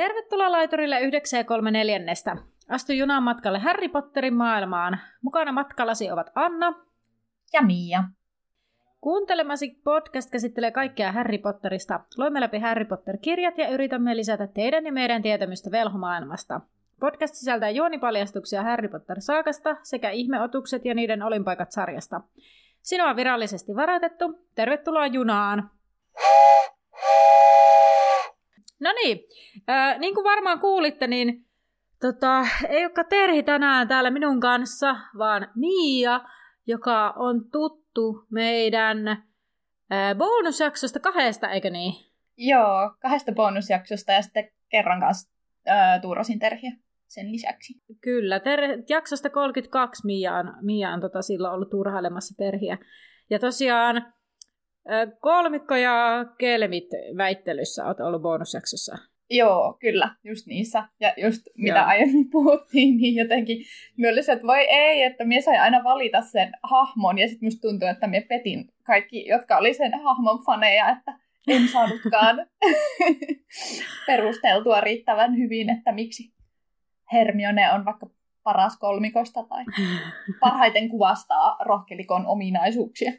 Tervetuloa laiturille 9 3 neljännestä. Astu junan matkalle Harry Potterin maailmaan. Mukana matkallasi ovat Anna ja Mia. Kuuntelemasi podcast käsittelee kaikkea Harry Potterista. Loimme läpi Harry Potter-kirjat ja yritämme lisätä teidän ja meidän tietämystä velhomaailmasta. Podcast sisältää juonipaljastuksia Harry Potter-saakasta sekä ihmeotukset ja niiden olinpaikat sarjasta. Sinua on virallisesti varoitettu. Tervetuloa junaan! No niin, äh, niin kuin varmaan kuulitte, niin tota, ei olekaan Terhi tänään täällä minun kanssa, vaan Mia, joka on tuttu meidän äh, bonusjaksosta kahdesta, eikö niin? Joo, kahdesta bonusjaksosta ja sitten kerran kanssa äh, tuurasin Terhiä sen lisäksi. Kyllä, ter- jaksosta 32 Mia on, Mia on tota, silloin ollut turhailemassa Terhiä. Ja tosiaan Kolmikko ja Kelmit väittelyssä olet ollut bonusjaksossa. Joo, kyllä, just niissä. Ja just mitä Joo. aiemmin puhuttiin, niin jotenkin myös että voi ei, että minä sain aina valita sen hahmon. Ja sitten musta tuntuu, että minä petin kaikki, jotka oli sen hahmon faneja, että en saanutkaan perusteltua riittävän hyvin, että miksi Hermione on vaikka paras kolmikosta tai parhaiten kuvastaa rohkelikon ominaisuuksia.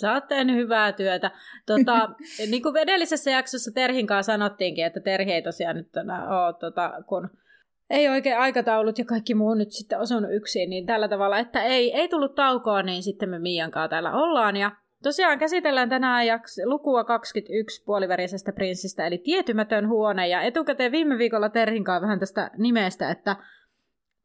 Sä oot tehnyt hyvää työtä. Tota, niin kuin edellisessä jaksossa Terhin kanssa sanottiinkin, että Terhi ei tosiaan nyt ole, tota, kun ei oikein aikataulut ja kaikki muu nyt sitten osunut yksin, niin tällä tavalla, että ei, ei tullut taukoa, niin sitten me Miian kanssa täällä ollaan. Ja tosiaan käsitellään tänään jaks- lukua 21 puoliverisestä prinssistä, eli tietymätön huone. Ja etukäteen viime viikolla Terhin kanssa vähän tästä nimestä, että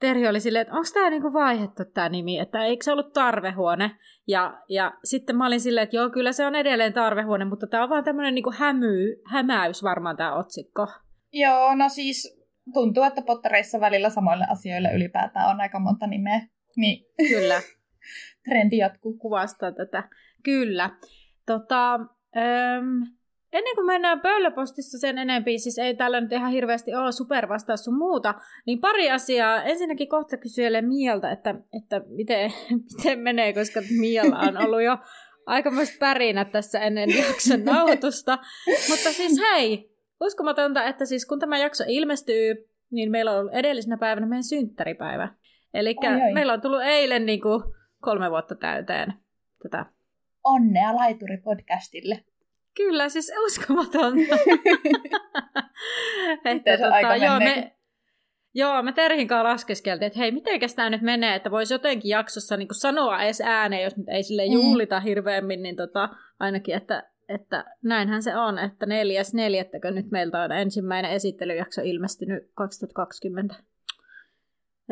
Terhi oli silleen, että onko tämä niinku vaihettu tämä nimi, että eikö se ollut tarvehuone. Ja, ja sitten mä olin silleen, että joo, kyllä se on edelleen tarvehuone, mutta tämä on vaan tämmöinen niinku hämy, hämäys varmaan tämä otsikko. Joo, no siis tuntuu, että pottereissa välillä samoille asioille ylipäätään on aika monta nimeä. Niin. Kyllä. Trendi jatkuu. Kuvastaa tätä. Kyllä. Tota, Ennen kuin mennään pöllöpostissa sen enempi, siis ei täällä nyt ihan hirveästi ole supervastaus sun muuta, niin pari asiaa. Ensinnäkin kohta kysyjälle Mialta, että, että miten, miten menee, koska Mialla on ollut jo aikamoista pärinä tässä ennen jakson nauhoitusta. Mutta siis hei, uskomatonta, että siis kun tämä jakso ilmestyy, niin meillä on ollut edellisenä päivänä meidän synttäripäivä. Eli meillä on tullut eilen niin kuin kolme vuotta täyteen tätä. Onnea Laituri-podcastille. Kyllä, siis uskomatonta. että, tota, aika joo, me, joo, me Terhin kanssa laskeskeltiin, että hei, mitenkäs tämä nyt menee, että voisi jotenkin jaksossa niin sanoa edes ääneen, jos nyt ei sille mm. juhlita mm. hirveämmin, niin tota, ainakin, että, että näinhän se on, että neljäs neljättäkö nyt meiltä on ensimmäinen esittelyjakso ilmestynyt 2020.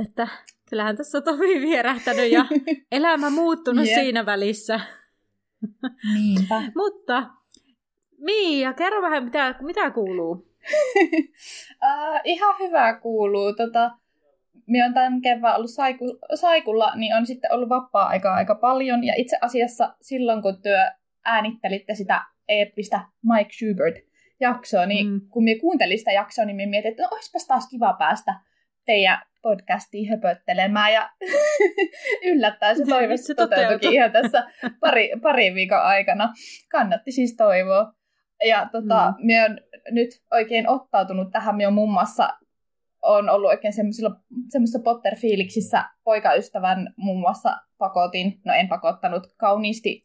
Että kyllähän tässä on tovi vierähtänyt ja elämä muuttunut yeah. siinä välissä. Niinpä. Mutta Miia, kerro vähän, mitä, mitä kuuluu? uh, ihan hyvää kuuluu. Tota, minä olen tämän kevään ollut saiku, saikulla, niin on sitten ollut vapaa-aikaa aika paljon. Ja itse asiassa silloin, kun työ äänittelitte sitä eeppistä Mike Schubert-jaksoa, niin mm. kun minä kuuntelin sitä jaksoa, niin minä mietin, että no olisipas taas kiva päästä teidän podcastiin höpöttelemään ja yllättäen se toive se toteutuikin ihan tässä pari, pari viikon aikana. Kannatti siis toivoa. Ja tota, mm. minä nyt oikein ottautunut tähän. Minä muun muassa on ollut oikein semmoisessa Potter-fiiliksissä poikaystävän muun muassa pakotin, no en pakottanut, kauniisti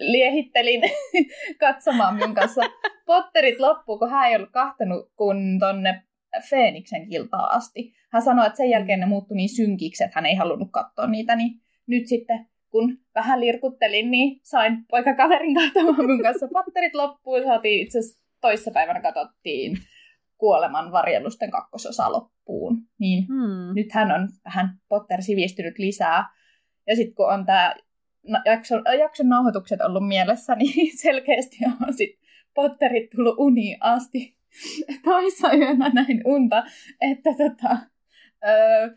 liehittelin katsomaan minun kanssa Potterit loppuun, kun hän ei ollut kahtanut kun tonne Feeniksen kiltaan asti. Hän sanoi, että sen jälkeen ne muuttui niin synkiksi, että hän ei halunnut katsoa niitä, niin nyt sitten kun vähän lirkuttelin, niin sain poikakaverin katsomaan mun kanssa patterit loppuun. Saatiin itse asiassa toissapäivänä katsottiin kuoleman varjelusten kakkososa loppuun. Niin hmm. nythän on vähän Potter sivistynyt lisää. Ja sitten kun on tämä jakson, jakson nauhoitukset ollut mielessä, niin selkeästi on sitten Potterit tullut uniin asti. Toissa yönä näin unta, että tota, öö,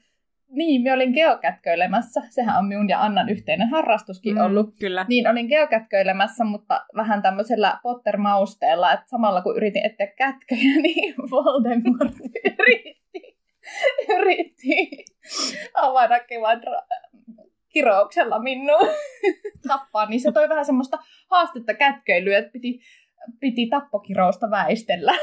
niin, minä olin geokätköilemässä. Sehän on minun ja Annan yhteinen harrastuskin mm, ollut. Kyllä. Niin, olin geokätköilemässä, mutta vähän tämmöisellä Potter-mausteella, että samalla kun yritin etsiä kätköjä, niin Voldemort yritti, yritti avata kivan kirouksella minua tappaa. Niin se toi vähän semmoista haastetta kätköilyä, että piti, piti tappokirousta väistellä.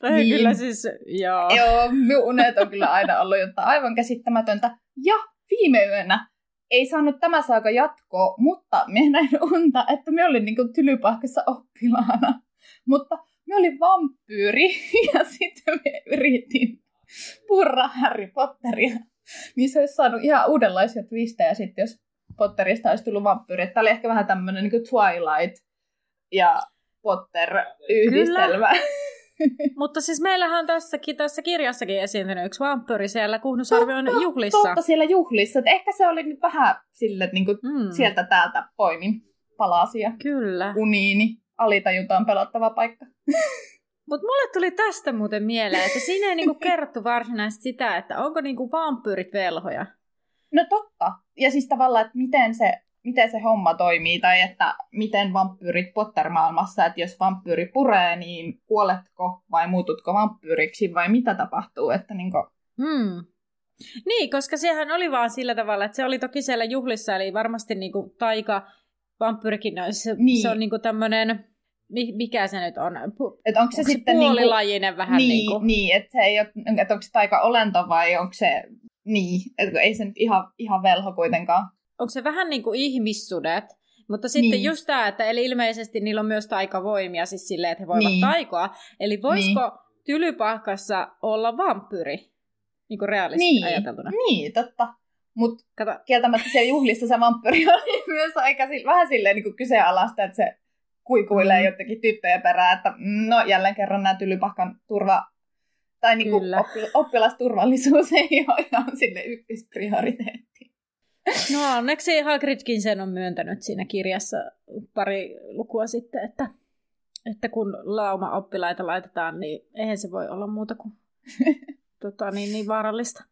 Tai niin. kyllä siis, joo. Joo, minun unet on kyllä aina ollut jotain aivan käsittämätöntä. Ja viime yönä ei saanut tämä saaka jatkoa, mutta minä näin unta, että me olin niin tylypahkassa oppilaana. Mutta me olin vampyyri ja sitten me yritin purra Harry Potteria. Niin se olisi saanut ihan uudenlaisia twistejä sitten, jos Potterista olisi tullut vampyyri. Tämä oli ehkä vähän tämmöinen niin Twilight ja Potter-yhdistelmä. Kyllä. Mutta siis meillähän on tässäkin, tässä kirjassakin esiintynyt yksi vampyyri siellä Kuhnusarvion totta, juhlissa. Totta, siellä juhlissa. Et ehkä se oli nyt vähän sille, että niinku mm. sieltä täältä poimin palasia. Kyllä. Uniini. Alitajuntaan pelottava paikka. Mutta mulle tuli tästä muuten mieleen, että siinä ei niinku kerrottu varsinaisesti sitä, että onko niinku vampyyrit velhoja. No totta. Ja siis tavallaan, että miten se miten se homma toimii, tai että miten vampyyrit Potter-maailmassa, että jos vampyyri puree, niin kuoletko vai muututko vampyyriksi vai mitä tapahtuu, että niin kuin... hmm. Niin, koska sehän oli vaan sillä tavalla, että se oli toki siellä juhlissa, eli varmasti niin kuin taika vampyyrikin, se, niin. se on niin kuin tämmöinen, mikä se nyt on? Et onko se, onko sitten niinku- puolilajinen niin kuin, vähän niin, niin kuin... Niin, että, se ei ole, että onko se taika olento vai onko se niin, että ei se nyt ihan, ihan velho kuitenkaan onko se vähän niin kuin ihmissudet, mutta sitten niin. just tämä, että eli ilmeisesti niillä on myös taikavoimia, siis silleen, että he voivat niin. taikoa. Eli voisiko niin. tylypahkassa olla vampyri, niin kuin realisti niin. ajateltuna? Niin, totta. Mutta kieltämättä siellä juhlissa se vampyri oli myös aika vähän silleen niin kuin kyseenalaista, että se kuikuilee mm. jotenkin tyttöjä perään, että mm, no jälleen kerran nämä tylypahkan turva tai niin kuin oppilasturvallisuus ei ole ihan sille ykkösprioriteetti. No onneksi Hagridkin sen on myöntänyt siinä kirjassa pari lukua sitten, että, että kun lauma oppilaita laitetaan, niin eihän se voi olla muuta kuin tota, niin, niin vaarallista.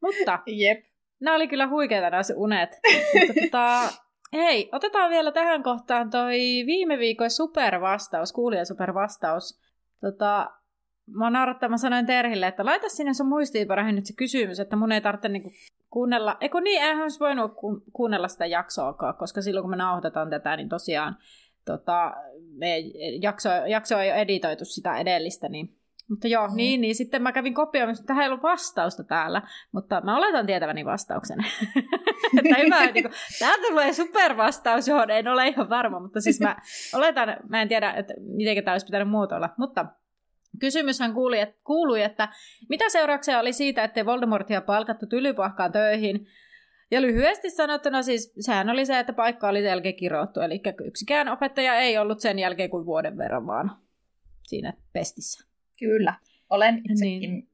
Mutta Jep. nämä oli kyllä huikeita nämä unet. Mutta, tota, hei, otetaan vielä tähän kohtaan toi viime viikon supervastaus, kuulija supervastaus. Tota, mä oon mä sanoin Terhille, että laita sinne sun muistiinpanoihin nyt se kysymys, että mun ei tarvitse niinku kuunnella, eikö niin, eihän olisi voinut ku, kuunnella sitä jaksoa, koska silloin kun me nauhoitetaan tätä, niin tosiaan tota, me jakso, jakso ei ole editoitu sitä edellistä, niin mutta joo, mm. niin, niin sitten mä kävin kopioimassa, tähän ei ollut vastausta täällä, mutta mä oletan tietäväni vastauksen. että hyvä, niin kuin, täältä tulee supervastaus, johon en ole ihan varma, mutta siis mä oletan, mä en tiedä, että miten tämä olisi pitänyt muotoilla, mutta Kysymyshän kuului, että, kuului, että mitä seurauksia oli siitä, että Voldemortia palkattu tylypahkaan töihin. Ja lyhyesti sanottuna siis sehän oli se, että paikka oli selkeä kirjoittu, eli yksikään opettaja ei ollut sen jälkeen kuin vuoden verran vaan siinä pestissä. Kyllä, olen itsekin niin.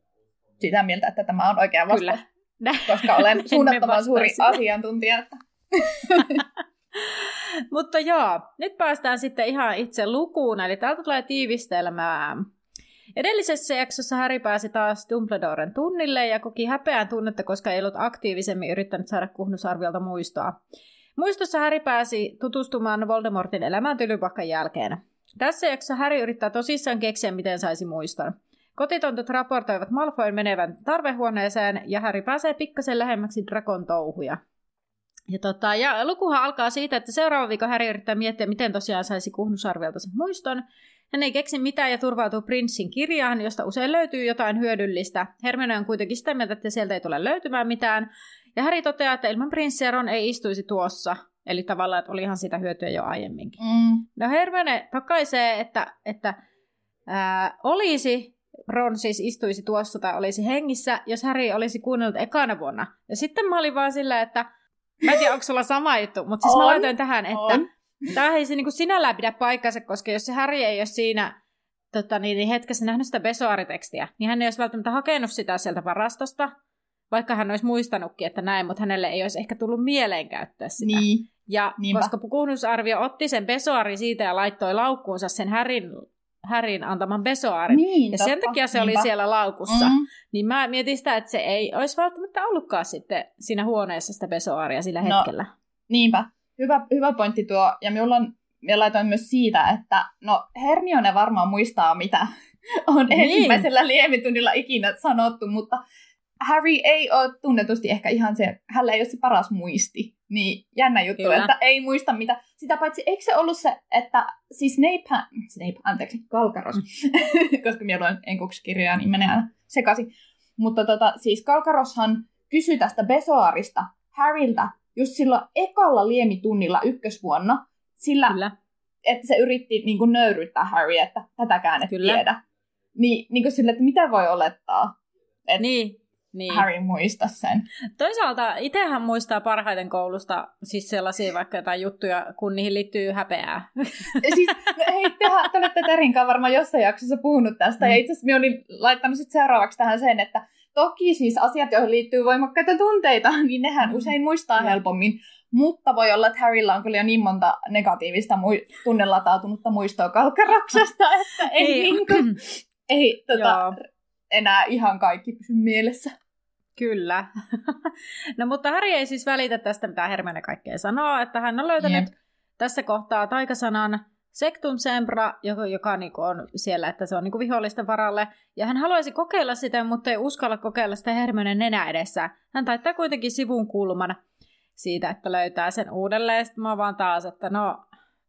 sitä mieltä, että tämä on oikea vastaus. Kyllä. Koska olen suunnattoman suuri asiantuntija. Että... Mutta joo, nyt päästään sitten ihan itse lukuun, eli täältä tulee tiivistelmää Edellisessä jaksossa Harry pääsi taas Dumbledoren tunnille ja koki häpeän tunnetta, koska ei ollut aktiivisemmin yrittänyt saada kuhnusarviolta muistoa. Muistossa Harry pääsi tutustumaan Voldemortin elämään tylypahkan jälkeen. Tässä jaksossa Harry yrittää tosissaan keksiä, miten saisi muiston. Kotitontot raportoivat Malfoyn menevän tarvehuoneeseen ja Harry pääsee pikkasen lähemmäksi Drakon touhuja. Ja, tota, ja lukuhan alkaa siitä, että seuraava viikko Harry yrittää miettiä, miten tosiaan saisi kuhnusarviolta sen muiston. Hän ei keksi mitään ja turvautuu Prinssin kirjaan, josta usein löytyy jotain hyödyllistä. Hermione on kuitenkin sitä mieltä, että sieltä ei tule löytymään mitään. Ja Harry toteaa, että ilman Prinssiä Ron ei istuisi tuossa. Eli tavallaan, että olihan sitä hyötyä jo aiemminkin. Mm. No Hermione takaisee, että, että ää, olisi Ron siis istuisi tuossa tai olisi hengissä, jos Harry olisi kuunnellut ekana vuonna. Ja sitten mä olin vaan silleen, että mä en tiedä, onko sulla sama juttu, mutta siis on, mä laitoin tähän, että on. Tämä ei se niin sinällään pidä paikkansa, koska jos se Harry ei ole siinä tota, niin, niin hetkessä nähnyt sitä besoaritekstiä, niin hän ei olisi välttämättä hakenut sitä sieltä varastosta, vaikka hän olisi muistanutkin, että näin, mutta hänelle ei olisi ehkä tullut mieleen käyttää sitä. Niin. Ja Niinpä. koska pukunnusarvio otti sen besoari siitä ja laittoi laukkuunsa sen Härin, Härin antaman besoarin, niin, ja sen takia se Niinpä. oli siellä laukussa, mm. niin mä mietin sitä, että se ei olisi välttämättä ollutkaan sitten siinä huoneessa sitä besoaria sillä no, hetkellä. Niinpä hyvä, hyvä pointti tuo. Ja minulla on, minä laitoin myös siitä, että no Hermione varmaan muistaa, mitä on niin. ensimmäisellä liemitunnilla ikinä sanottu, mutta Harry ei ole tunnetusti ehkä ihan se, hänellä ei ole se paras muisti. Niin jännä juttu, Kyllä. että ei muista mitä. Sitä paitsi, eikö se ollut se, että siis Snape, Snape anteeksi, Kalkaros, mm. koska minä luen enkuksi kirjoja, niin menee aina sekaisin. Mutta tota, siis Kalkaroshan kysyi tästä Besoarista Harryltä just silloin ekalla liemitunnilla ykkösvuonna, sillä Kyllä. että se yritti niin kuin nöyryttää Harry, että tätäkään et Kyllä. tiedä. Niin, niin kuin sille, että mitä voi olettaa, että niin. Niin. Harry muista sen. Toisaalta itsehän muistaa parhaiten koulusta siis sellaisia vaikka jotain juttuja, kun niihin liittyy häpeää. siis, no hei, tehän, te olette Terinkaan varmaan jossain jaksossa puhunut tästä, mm. ja itse asiassa minä olin laittanut sit seuraavaksi tähän sen, että toki siis asiat, joihin liittyy voimakkaita tunteita, niin nehän mm. usein muistaa helpommin, mutta voi olla, että Harrylla on kyllä jo niin monta negatiivista mu- tunnelatautunutta muistoa kalkkaraksesta, että ei, ei, niin kuin, ei tota, enää ihan kaikki pysy mielessä. Kyllä. no mutta Harry ei siis välitä tästä, mitä Hermione kaikkea sanoo, että hän on löytänyt Jep. tässä kohtaa taikasanan Sectum Sempra, joka, joka niinku on siellä, että se on niinku vihollisten varalle. Ja hän haluaisi kokeilla sitä, mutta ei uskalla kokeilla sitä Hermione nenä edessä. Hän taittaa kuitenkin sivun kulman siitä, että löytää sen uudelleen. Sitten mä vaan taas, että no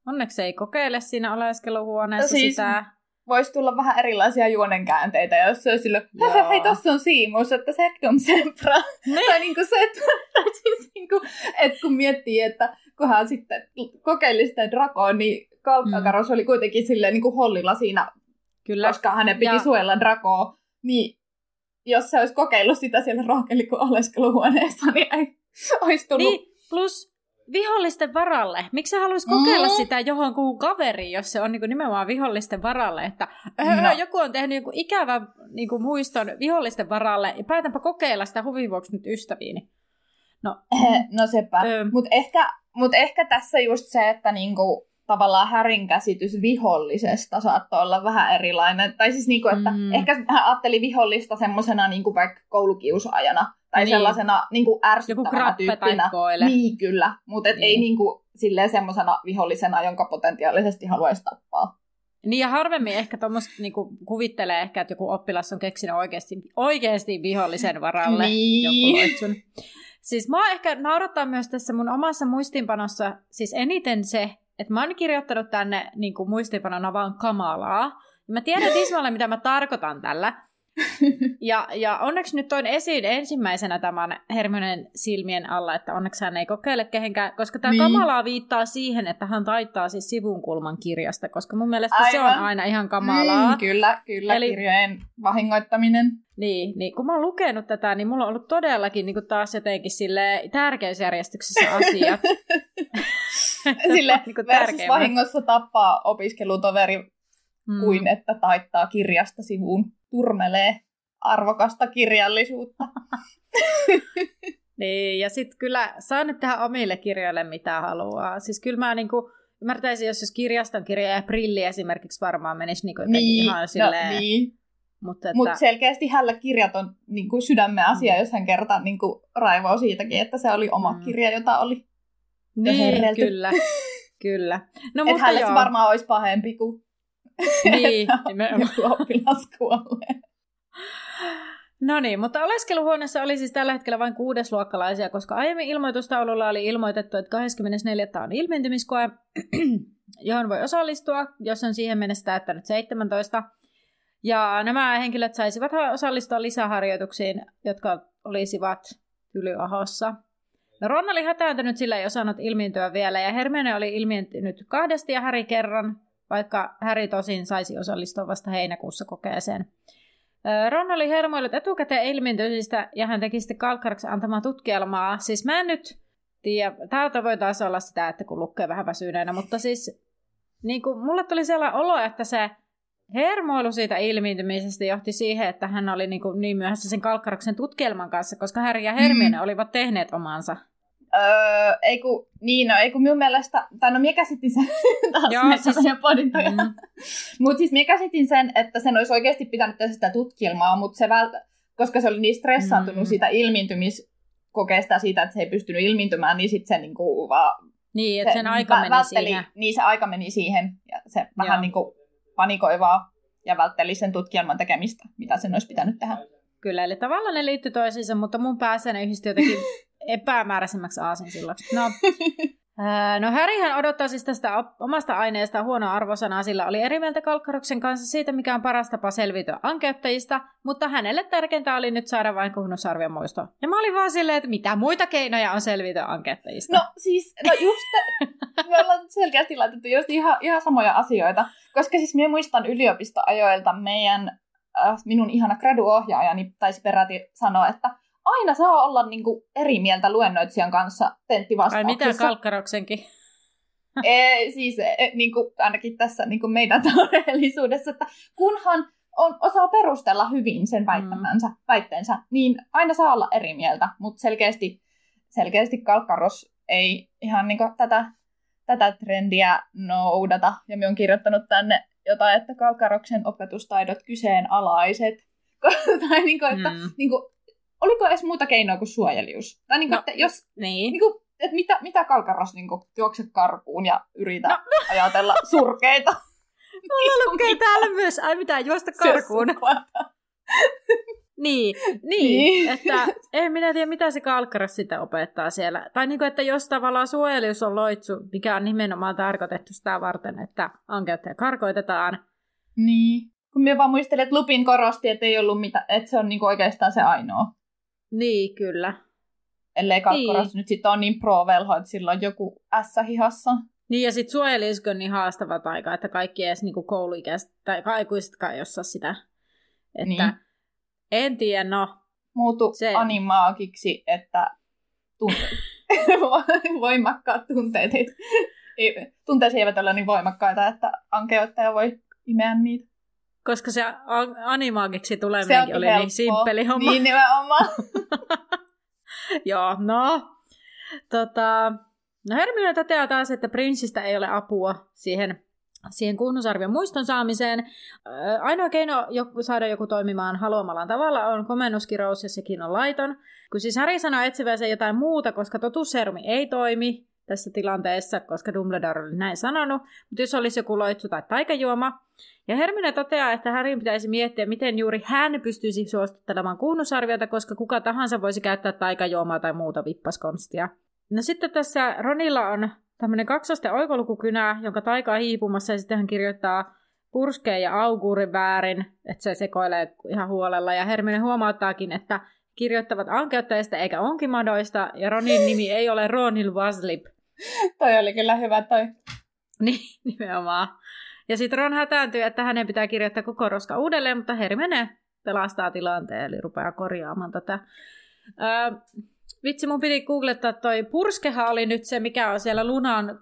onneksi ei kokeile siinä oleskeluhuoneessa no siis, sitä voisi tulla vähän erilaisia juonenkäänteitä, jos se olisi sille, hei, tossa on siimus, että sectum sempra. Ne. tai niin kuin se, että, siis niin kuin, että kun miettii, että kun hän sitten kokeili sitä drakoa, niin Kalkkakaros mm. oli kuitenkin silleen niin kuin hollilla siinä, Kyllä. koska hänen piti ja... suojella drakoa. Niin jos se olisi kokeillut sitä siellä rohkelikon oleskeluhuoneessa, niin ei olisi tullut... Niin, plus vihollisten varalle. Miksi sä haluaisi kokeilla mm. sitä johonkuhun kaveriin, jos se on niin kuin nimenomaan vihollisten varalle? Että no. joku on tehnyt joku ikävän niin kuin muiston vihollisten varalle, ja päätänpä kokeilla sitä huvin vuoksi nyt ystäviini. No, no sepä. Mutta ehkä, mut ehkä tässä just se, että niinku, tavallaan Härin käsitys vihollisesta saattoi olla vähän erilainen. Tai siis niinku, että mm. ehkä hän ajatteli vihollista semmoisena niinku vaikka koulukiusaajana tai niin. sellaisena niin kuin ärsyttävänä tyyppinä. Niin, kyllä. Mutta niin. ei niin kuin, silleen semmoisena vihollisena, jonka potentiaalisesti haluaisi tappaa. Niin ja harvemmin ehkä tuommoista niin kuvittelee ehkä, että joku oppilas on keksinyt oikeasti, oikeasti vihollisen varalle niin. joku loitsun. Siis mä ehkä naurattaa myös tässä mun omassa muistinpanossa siis eniten se, että mä oon kirjoittanut tänne niin kuin muistinpanona vaan kamalaa. Mä tiedän tismalle, mitä mä tarkoitan tällä, ja, ja onneksi nyt toin esiin ensimmäisenä tämän Hermionen silmien alla, että onneksi hän ei kokeile kehenkään, koska tämä niin. kamalaa viittaa siihen, että hän taittaa siis sivun kulman kirjasta, koska mun mielestä Aivan. se on aina ihan kamalaa. Mm, kyllä, kyllä, Eli, kirjojen vahingoittaminen. Niin, niin, kun mä oon lukenut tätä, niin mulla on ollut todellakin niin taas jotenkin sille tärkeysjärjestyksessä asiat. sille niin versus vahingossa tappaa opiskelutoveri mm. kuin että taittaa kirjasta sivuun turmelee arvokasta kirjallisuutta. niin, ja sitten kyllä saa nyt tehdä omille kirjoille mitä haluaa. Siis kyllä mä niinku, ymmärtäisin, jos, jos kirjaston kirja ja prilli esimerkiksi varmaan menisi niinku niin, ihan no, silleen... No, niin. Mutta että... Mut selkeästi hänellä kirjat on niin kuin sydämen asia, mm. jos hän kertaa niin kuin raivoo siitäkin, että se oli oma mm. kirja, jota oli Niin, kyllä. kyllä. No, mutta hänelle se varmaan olisi pahempi kuin niin, joku oppilas kuolee. No niin, mutta oleskeluhuoneessa oli siis tällä hetkellä vain kuudesluokkalaisia, koska aiemmin ilmoitustaululla oli ilmoitettu, että 24. on ilmentymiskoe, johon voi osallistua, jos on siihen mennessä täyttänyt 17. Ja nämä henkilöt saisivat osallistua lisäharjoituksiin, jotka olisivat Tylyahossa. No Ron oli hätääntynyt, sillä ei osannut ilmiintyä vielä, ja Hermione oli ilmiintynyt kahdesti ja Häri kerran, vaikka Häri tosin saisi osallistua vasta heinäkuussa kokeeseen. Ron oli hermoillut etukäteen ilmiintyisistä ja hän teki sitten Kalkkaraksi antamaa tutkielmaa. Siis mä en nyt tiedä, täältä voi taas olla sitä, että kun lukee vähän väsyneenä, mutta siis niin kuin, mulle tuli sellainen olo, että se hermoilu siitä ilmiintymisestä johti siihen, että hän oli niin, kuin niin myöhässä sen Kalkkaraksen tutkielman kanssa, koska Harry ja Hermione mm. olivat tehneet omansa. Öö, ei kun, niin, no, ei kun minun mielestä, tai no minä käsitin sen, taas Joo, siis, mm. mutta siis minä käsitin sen, että sen olisi oikeasti pitänyt tehdä sitä tutkielmaa, mutta se vält, koska se oli niin stressaantunut mm. siitä ilmiintymiskokeesta siitä, että se ei pystynyt ilmiintymään, niin sitten se niinku vaan... Niin, että sen aika meni vältteli, siihen. Niin, se aika meni siihen, ja se Joo. vähän niinku panikoivaa ja vältteli sen tutkielman tekemistä, mitä sen olisi pitänyt tehdä. kyllä. Eli tavallaan ne liittyy toisiinsa, mutta mun päässä ne yhdistyi jotenkin epämääräisemmäksi aasinsillaksi. No, No Härihän odottaa siis tästä omasta aineesta huono arvosanaa, sillä oli eri mieltä Kalkkaroksen kanssa siitä, mikä on paras tapa selviytyä ankeuttajista, mutta hänelle tärkeintä oli nyt saada vain kuhnusarvion muisto. Ja mä olin vaan silleen, että mitä muita keinoja on selviytyä ankeuttajista. No siis, no just, me ollaan selkeästi laitettu just ihan, ihan samoja asioita, koska siis minä muistan yliopistoajoilta meidän, äh, minun ihana graduohjaajani taisi peräti sanoa, että aina saa olla niin kuin, eri mieltä luennoitsijan kanssa tenttivastauksessa. Ai mitä Kalkkaroksenkin? e, siis e, niin kuin, ainakin tässä niin kuin meidän todellisuudessa, että kunhan on, osaa perustella hyvin sen väittämänsä, mm. väitteensä, niin aina saa olla eri mieltä, mutta selkeästi, selkeästi Kalkkaros ei ihan niin kuin, tätä, tätä trendiä noudata. Ja me on kirjoittanut tänne jotain, että Kalkkaroksen opetustaidot kyseenalaiset. tai niin kuin, että mm. niin kuin, oliko edes muuta keinoa kuin suojelius? Tai niin kuin, no, että jos, niin. Niin kuin, että mitä, mitä Kalkaros niin kuin, juokse karkuun ja yritä no. ajatella surkeita? Mulla niin lukee täällä myös, ai mitä, juosta karkuun. niin, niin, niin, että en minä tiedä, mitä se Kalkkaros sitten opettaa siellä. Tai niin kuin, että jos tavallaan suojelius on loitsu, mikä on nimenomaan tarkoitettu sitä varten, että ankeuttajia karkoitetaan. Niin. Kun minä vaan muistelin, että Lupin korosti, että ei ollut mitä, että se on niin oikeastaan se ainoa. Niin, kyllä. Ellei Kalkkoras niin. nyt sitten ole niin pro-velho, että sillä on joku S-hihassa. Niin, ja sitten suojelisko niin haastava taika, että kaikki edes niinku kouluikäiset tai aikuisetkaan ei osaa sitä. Että niin. en tiedä, no. Muutu se... animaagiksi, että tunteet, voimakkaat tunteet. Tunteet eivät ole niin voimakkaita, että ankeuttaja voi imeä niitä. Koska se animaagiksi tuleminen oli helppo. niin simppeli homma. Niin nimenomaan. Joo, no. Tota, no Hermione toteaa taas, että prinssistä ei ole apua siihen, siihen kunnusarvion muiston saamiseen. Ainoa keino saada joku toimimaan haluamallaan tavalla on komennuskirous, ja sekin on laiton. Kun siis Harry sanoo etsivänsä jotain muuta, koska totuusserumi ei toimi tässä tilanteessa, koska Dumbledore oli näin sanonut, mutta jos olisi joku loitsu tai taikajuoma, ja Hermione toteaa, että Harryn pitäisi miettiä, miten juuri hän pystyisi suostuttelemaan kuunnusarviota, koska kuka tahansa voisi käyttää taikajuomaa tai muuta vippaskonstia. No sitten tässä Ronilla on tämmöinen kaksosten oikolukukynä, jonka taika on hiipumassa, ja sitten hän kirjoittaa purskeen ja auguurin väärin, että se sekoilee ihan huolella. Ja Hermione huomauttaakin, että kirjoittavat ankeuttajista eikä onkimadoista, ja Ronin nimi ei ole Ronil Waslip. toi oli kyllä hyvä toi. Niin, nimenomaan. Ja sitten Ron hätääntyy, että hänen pitää kirjoittaa koko roska uudelleen, mutta Hermione pelastaa tilanteen, eli rupeaa korjaamaan tätä. Öö, vitsi, mun piti googlettaa toi Purskeha oli nyt se, mikä on siellä Lunan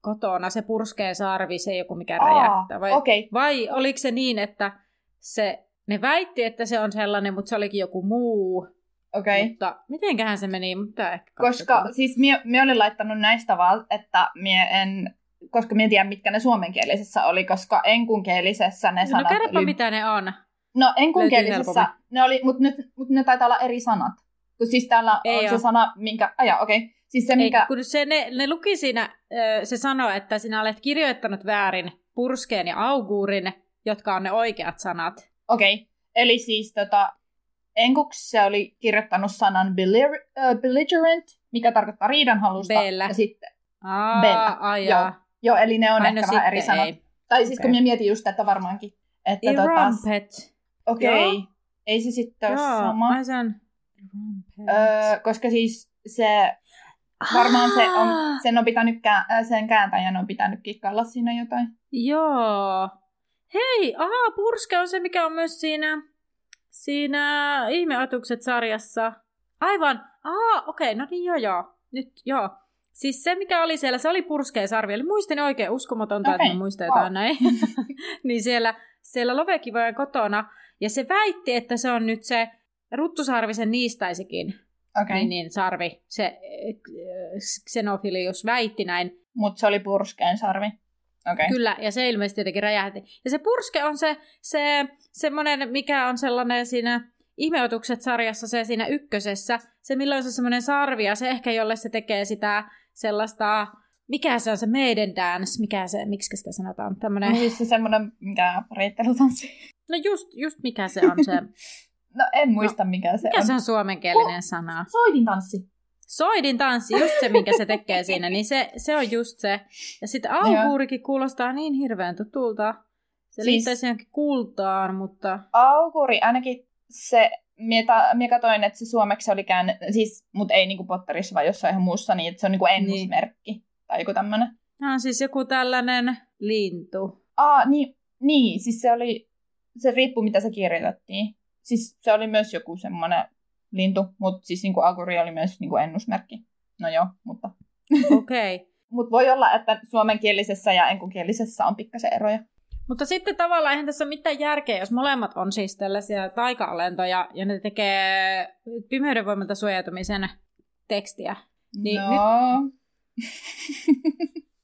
kotona, se purskeen sarvi, se joku mikä Aa, räjähtää. Vai, okay. vai oliko se niin, että se, ne väitti, että se on sellainen, mutta se olikin joku muu. Okei. Okay. Mutta mitenköhän se meni? Mitä ehkä Koska siis mie, mie olin laittanut näistä vaan, että mie en koska en tiedä, mitkä ne suomenkielisessä oli, koska enkunkielisessä ne no, sanat No oli... mitä ne on. No enkunkielisessä ne oli, mutta ne, mut ne taitaa olla eri sanat. Kun siis täällä Ei on ole. se sana, minkä... Aja, okei. Okay. Siis se, mikä... Ei, kun se, ne, ne luki siinä, se sanoi, että sinä olet kirjoittanut väärin purskeen ja auguurin, jotka on ne oikeat sanat. Okei. Okay. Eli siis tota, enkuksi se oli kirjoittanut sanan belligerent, mikä tarkoittaa riidanhalusta. Bella. Ja sitten Aa, Bella. Ai Joo. Joo, eli ne on Aina ehkä vähän eri sanat. Ei. Tai siis okay. kun minä mietin just, että varmaankin. Että ei tota. Okei. Okay. Ei se sitten ole Joo, sama. Mä sanon öö, koska siis se varmaan se on, sen, on pitänyt, sen kääntäjän on pitänyt kikkailla siinä jotain. Joo. Hei, aha, Purske on se, mikä on myös siinä, siinä Ihmeatukset-sarjassa. Aivan. Aha, okei, okay, no niin joo joo. Nyt joo. Siis se, mikä oli siellä, se oli purskea sarvi. Eli muistin oikein uskomatonta, okay. että mä muistan jotain wow. näin. niin siellä, siellä Lovekivojen kotona. Ja se väitti, että se on nyt se Ruttusarvisen niistäisikin. Okay. Niin, niin, sarvi. Se äh, Xenofilius väitti näin. Mutta se oli purskeen sarvi. Okay. Kyllä, ja se ilmeisesti jotenkin räjähti. Ja se purske on se, se semmoinen, mikä on sellainen siinä Ihmeotukset-sarjassa se siinä ykkösessä, se milloin se semmoinen sarvi, ja se ehkä jolle se tekee sitä sellaista, mikä se on se maiden dance, mikä se, miksi sitä sanotaan, tämmönen... No siis se semmoinen, mikä reittelytanssi. No just, just mikä se on se. No en muista, no, mikä se mikä on. se on suomenkielinen Ko- sana? Soidin tanssi. Soidin tanssi, just se, minkä se tekee siinä, niin se, se on just se. Ja sitten aukuurikin kuulostaa niin hirveän tutulta. Se siis, liittäisi johonkin kultaan, mutta... Auguri, ainakin se, mie, mie katoin, että se suomeksi oli käänne, siis, mutta ei niinku Potterissa, vaan jossain ihan muussa, niin että se on niinku ennusmerkki. Niin. Tai joku tämmönen. Tämä on siis joku tällainen lintu. Aa, niin, niin, siis se oli, se riippuu mitä se kirjoitettiin. Siis se oli myös joku semmoinen lintu, mutta siis niinku auguri oli myös niinku ennusmerkki. No joo, mutta... Okei. Okay. mutta voi olla, että suomenkielisessä ja enkukielisessä on pikkasen eroja. Mutta sitten tavallaan eihän tässä ole mitään järkeä, jos molemmat on siis tällaisia taika-alentoja ja ne tekee pimeyden voimalta suojautumisen tekstiä. Niin no. Nyt...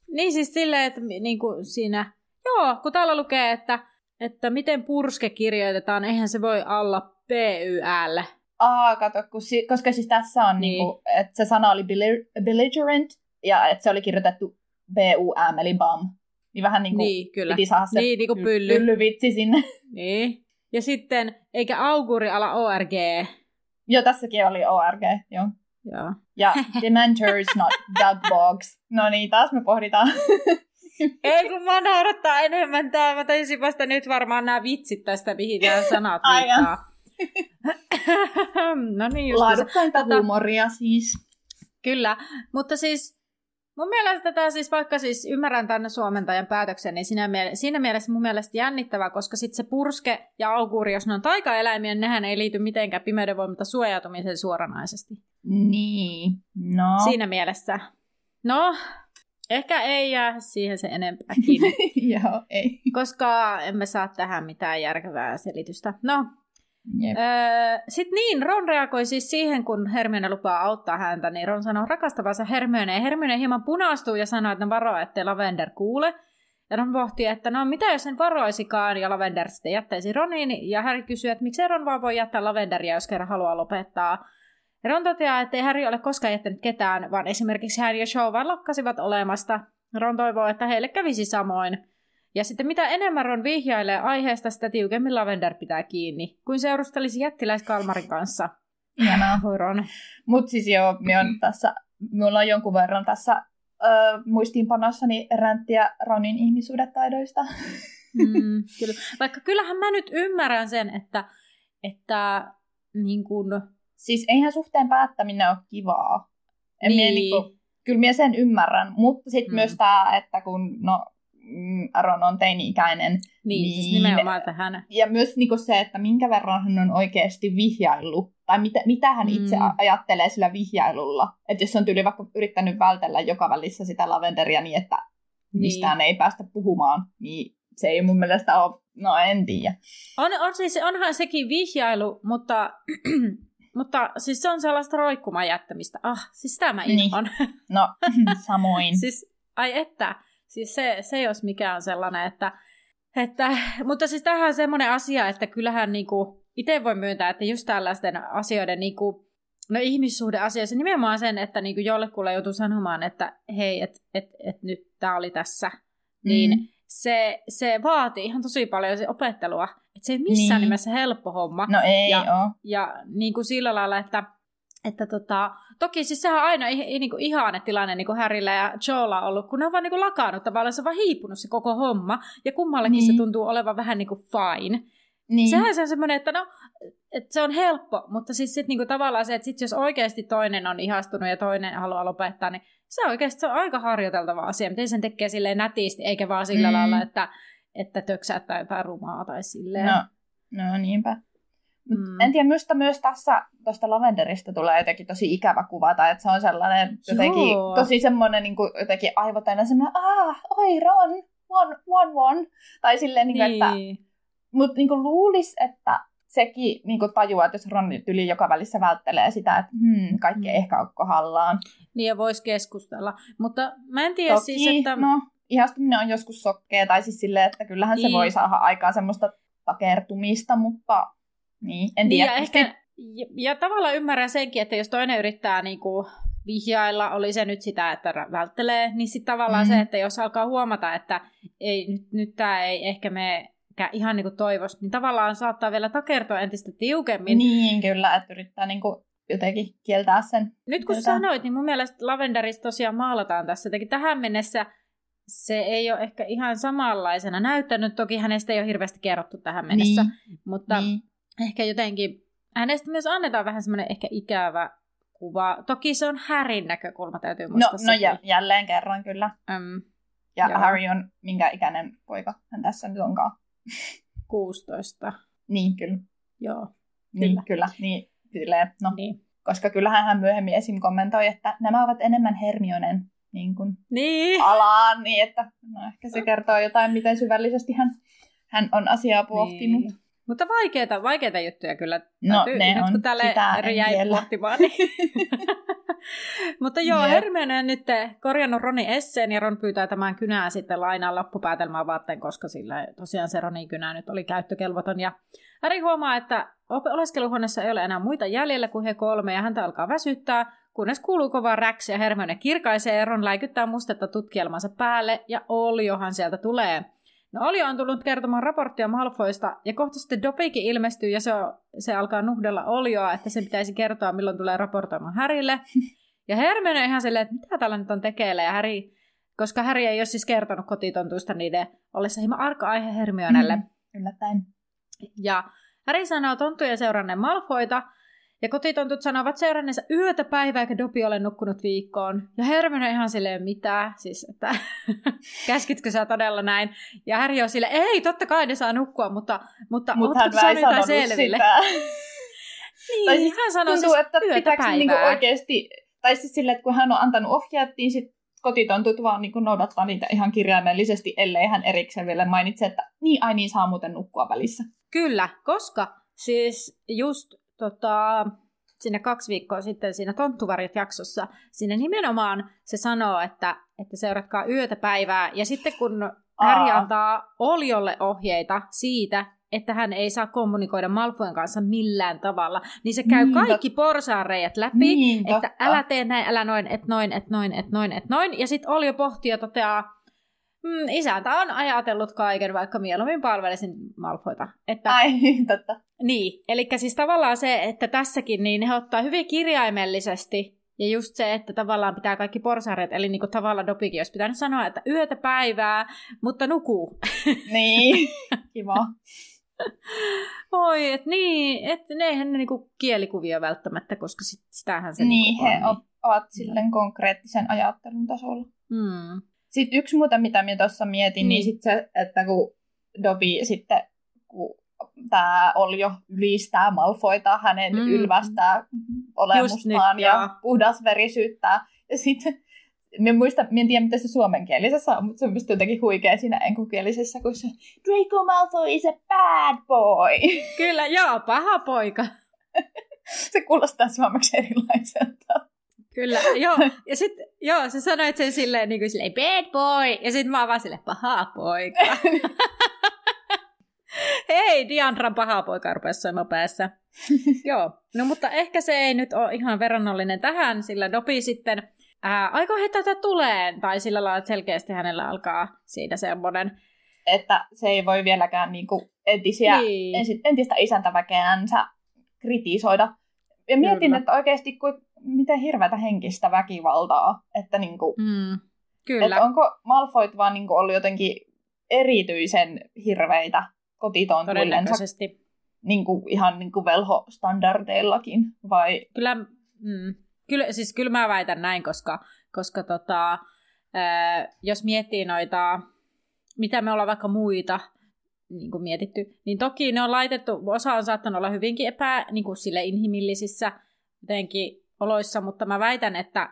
niin siis silleen, että niin kuin siinä, joo, kun täällä lukee, että, että miten purske kirjoitetaan, eihän se voi alla PYL. Aa, kato, kun si- koska siis tässä on, niin. Niinku, että se sana oli belligerent, ja että se oli kirjoitettu B-U-M, eli BAM. Niin vähän niin kuin niin, kyllä. piti saada se niin, niin kuin pylly. pyllyvitsi sinne. Niin. Ja sitten, eikä auguri ala ORG. Joo, tässäkin oli ORG, joo. Joo. Ja Dementors, not Dugbogs. No niin, taas me pohditaan. Ei kun mä naurattaa enemmän tää. Mä taisin vasta nyt varmaan nämä vitsit tästä, mihin nämä sanat viittaa. no niin just. Laadukkainta tota, huumoria siis. Kyllä, mutta siis Mun mielestä tämä siis, vaikka siis ymmärrän tänne suomentajan päätöksen, niin siinä, miele- siinä mielessä mun mielestä jännittävää, koska sitten se purske ja auguri, jos ne on taikaeläimiä, niin nehän ei liity mitenkään pimeyden voimalta suojautumiseen suoranaisesti. Niin, no. Siinä mielessä. No, ehkä ei jää siihen se enempääkin. Joo, ei. Koska emme saa tähän mitään järkevää selitystä. No, Yep. Öö, Sitten niin, Ron reagoi siis siihen, kun Hermione lupaa auttaa häntä, niin Ron sanoo rakastavansa Hermione, ja Hermione hieman punastuu ja sanoo, että ne varoa, ettei Lavender kuule. Ja Ron pohtii, että no mitä jos sen varoisikaan, ja Lavender sitten jättäisi Ronin, ja Harry kysyy, että miksi Ron vaan voi jättää Lavenderia, jos kerran haluaa lopettaa. Ja Ron toteaa, että ei Harry ole koskaan jättänyt ketään, vaan esimerkiksi Harry ja Show vain lakkasivat olemasta. Ron toivoo, että heille kävisi samoin. Ja sitten mitä enemmän Ron vihjailee aiheesta, sitä tiukemmin Lavender pitää kiinni, kuin seurustelisi jättiläiskalmarin kanssa. Ihanaa. Ron. Mut siis joo, me on tässä, minulla on jonkun verran tässä ö, muistiinpanossani ränttiä Ronin ihmissuudetaidoista. Mm, kyllä. Vaikka kyllähän mä nyt ymmärrän sen, että, että niin kun... Siis eihän suhteen päättäminen ole kivaa. En niin. Mie, niin kuin, kyllä minä sen ymmärrän, mutta sitten mm. myös tämä, että kun no, Aron on teini-ikäinen. Niin, niin siis nimenomaan tähän. Ja myös niin se, että minkä verran hän on oikeasti vihjaillut, tai mitä, mitä hän itse mm. ajattelee sillä vihjailulla. Että jos on tyyli vaikka yrittänyt vältellä joka välissä sitä lavenderia niin, että niin. mistään ei päästä puhumaan, niin se ei mun mielestä ole, no en tiedä. On, on siis, onhan sekin vihjailu, mutta mutta siis se on sellaista roikkumaan jättämistä. Ah, siis tämä niin. on. No, samoin. siis, ai että. Siis se, se jos mikä on sellainen, että, että mutta siis tähän on semmoinen asia, että kyllähän niinku, itse voi myöntää, että just tällaisten asioiden niinku, no ihmissuhdeasioissa nimenomaan sen, että niinku jollekulle joutuu sanomaan, että hei, että et, et nyt tämä oli tässä, niin mm. se, se vaatii ihan tosi paljon se opettelua. Että se ei missään niin. nimessä helppo homma. No ei ja, ole. Ja niin kuin sillä lailla, että että tota, toki siis sehän on aina niin kuin ihana tilanne niin kuin Harryllä ja Joella on ollut, kun ne on vaan niin kuin lakannut tavallaan, se on vaan hiipunut se koko homma, ja kummallekin niin. se tuntuu olevan vähän niin kuin fine. Niin. Sehän se on semmoinen, että no, että se on helppo, mutta siis sit niinku tavallaan se, että sit jos oikeasti toinen on ihastunut ja toinen haluaa lopettaa, niin se oikeasti se on aika harjoiteltava asia. Miten sen tekee silleen nätisti, eikä vaan sillä mm. lailla, että, että töksäyttää jotain rumaa tai silleen. No, no niinpä. Mm. En tiedä, minusta myös tässä tuosta lavenderista tulee jotenkin tosi ikävä kuvata, että se on sellainen jotenkin Joo. tosi semmoinen niin kuin, jotenkin aivot aina semmoinen, ah, oi Ron, one, one, one. Tai silleen, niin kuin, niin. että, mutta niin kuin luulis, että sekin niin kuin tajuaa, että jos Ron yli joka välissä välttelee sitä, että hmm, kaikki mm. ehkä on kohdallaan. Niin ja voisi keskustella. Mutta mä en tiedä Toki, siis, että... no, ihastuminen on joskus sokkea, tai siis silleen, että kyllähän niin. se voi saada aikaan semmoista takertumista, mutta niin, en tiedä. Niin, ja, ehkä, ja, ja tavallaan ymmärrän senkin, että jos toinen yrittää niin kuin, vihjailla, oli se nyt sitä, että välttelee, niin sitten tavallaan mm. se, että jos alkaa huomata, että ei, nyt, nyt tämä ei ehkä me ihan niin kuin toivoisi, niin tavallaan saattaa vielä takertua entistä tiukemmin. Niin, kyllä, että yrittää niin kuin jotenkin kieltää sen. Nyt kun kieltää. sanoit, niin mun mielestä Lavenderissa tosiaan maalataan tässä. Jotenkin tähän mennessä se ei ole ehkä ihan samanlaisena näyttänyt. Toki hänestä ei ole hirveästi kerrottu tähän mennessä, Niin, mutta niin. Ehkä jotenkin hänestä myös annetaan vähän semmoinen ehkä ikävä kuva. Toki se on Härin näkökulma, täytyy No, muistaa no sekin. ja, jälleen kerran kyllä. Äm, Ja Joo. Harry on minkä ikäinen poika hän tässä nyt onkaan. 16, Niin, kyllä. joo. Niin, Kyllä. kyllä. Niin, silleen, no, Niin. koska kyllähän hän myöhemmin esim. kommentoi, että nämä ovat enemmän Hermionen niin kuin, Niin. alaan, niin että no ehkä se kertoo jotain, miten syvällisesti hän, hän on asiaa pohtinut. Niin. Mutta vaikeita, vaikeita juttuja kyllä. No, täytyy, ne nyt on kun tälle sitä jäi pohtimaan, niin... Mutta joo, Jep. Hermione on nyt korjannut Ronin esseen ja Ron pyytää tämän kynää sitten lainaan loppupäätelmää varten, koska sillä tosiaan se Ronin kynä nyt oli käyttökelvoton. Ja Harry huomaa, että oleskeluhuoneessa ei ole enää muita jäljellä kuin he kolme ja häntä alkaa väsyttää, kunnes kuuluu kova räksi ja Hermione kirkaisee ja Ron läikyttää mustetta tutkielmansa päälle ja Oliohan sieltä tulee. No Olio on tullut kertomaan raporttia Malfoista, ja kohta sitten Dopikin ilmestyy, ja se, on, se alkaa nuhdella Olioa, että se pitäisi kertoa, milloin tulee raportoimaan Härille. Ja Hermione on ihan silleen, että mitä tällä nyt on tekeillä, ja Harry, koska Harry ei ole siis kertonut kotitontuista niiden ollessa hieman arka aihe Hermionelle. Mm, yllättäen. Ja Harry sanoo tonttujen seuranneen Malfoita, ja kotitontut sanovat seuranneensa yötä päivää, eikä Dopi ole nukkunut viikkoon. Ja Hermione ihan silleen, mitä? Siis, että käskitkö sä todella näin? Ja Harry on silleen, ei, totta kai ne saa nukkua, mutta, mutta ootko hän saanut jotain selville? sitä. Niin, Tai siis hän Tuntuu, siis että yötä pitääkö päivää. niinku oikeasti, tai siis silleen, että kun hän on antanut ohjeet, niin sit kotitontut vaan niinku noudattaa niitä ihan kirjaimellisesti, ellei hän erikseen vielä mainitse, että niin, ai niin, saa muuten nukkua välissä. Kyllä, koska siis just tota, sinne kaksi viikkoa sitten siinä Tonttuvarjot jaksossa, siinä nimenomaan se sanoo, että, että seuratkaa yötä päivää. Ja sitten kun Harry Aa. antaa Oliolle ohjeita siitä, että hän ei saa kommunikoida Malfojen kanssa millään tavalla, niin se käy Niin, kaikki porsaanreijät läpi, Niin, että totta. älä tee näin, älä noin, et noin, et noin, et noin, et noin. Ja sitten Olio pohtii ja toteaa, mm, isäntä on ajatellut kaiken, vaikka mieluummin palvelisin Malfoita. Että, Ai, totta. niin, eli siis tavallaan se, että tässäkin niin he ottaa hyvin kirjaimellisesti ja just se, että tavallaan pitää kaikki porsareet, eli niin kuin tavallaan Dopikin olisi pitänyt sanoa, että yötä päivää, mutta nukuu. Niin, kiva. Oi, et niin, että ne eihän ne niinku kielikuvia välttämättä, koska sit, sitähän se niin, niinku he on. o- ovat silleen konkreettisen ajattelun tasolla. Mm. Sitten yksi muuta, mitä minä tuossa mietin, niin, Niin. sitten se, että kun Dobby sitten, kun tämä Oljo ylistää Malfoita, hänen Mm. mm. ylvästää olemustaan nyt, ja puhdasverisyyttää. Ja sitten, minä muista, minä en tiedä mitä se suomenkielisessä on, mutta se on musta jotenkin huikea siinä enkukielisessä, kun se Draco Malfoy is a bad boy. Kyllä, joo, paha poika. se kuulostaa suomeksi erilaiselta. Kyllä, joo. Ja sitten, joo, sä sanoit sen silleen, niin kuin silleen, bad boy. Ja sitten mä oon vaan silleen, paha poika. Hei, Diandran paha poika rupesi soimaan päässä. joo, no mutta ehkä se ei nyt ole ihan verrannollinen tähän, sillä Dopi sitten ää, aikoo heittää tätä tuleen. Tai sillä lailla, että selkeästi hänellä alkaa siitä semmoinen. Että se ei voi vieläkään niinku entisiä Niin. entistä isäntäväkeänsä kritisoida. Ja mietin, Kyllä. että oikeasti kuin, miten hirveätä henkistä väkivaltaa. Että, niinku, Mm, kyllä. että onko Malfoit vaan niinku ollut jotenkin erityisen hirveitä kotitontuillensa Todennäköisesti. niinku, ihan niinku velho-standardeillakin? Vai Kyllä, mm, kyllä, siis kyllä mä väitän näin, koska, koska tota, ää, jos miettii noita, mitä me ollaan vaikka muita niin kuin mietitty, niin toki ne on laitettu, osa on saattanut olla hyvinkin epä, niin kuin sille inhimillisissä jotenkin oloissa, mutta mä väitän, että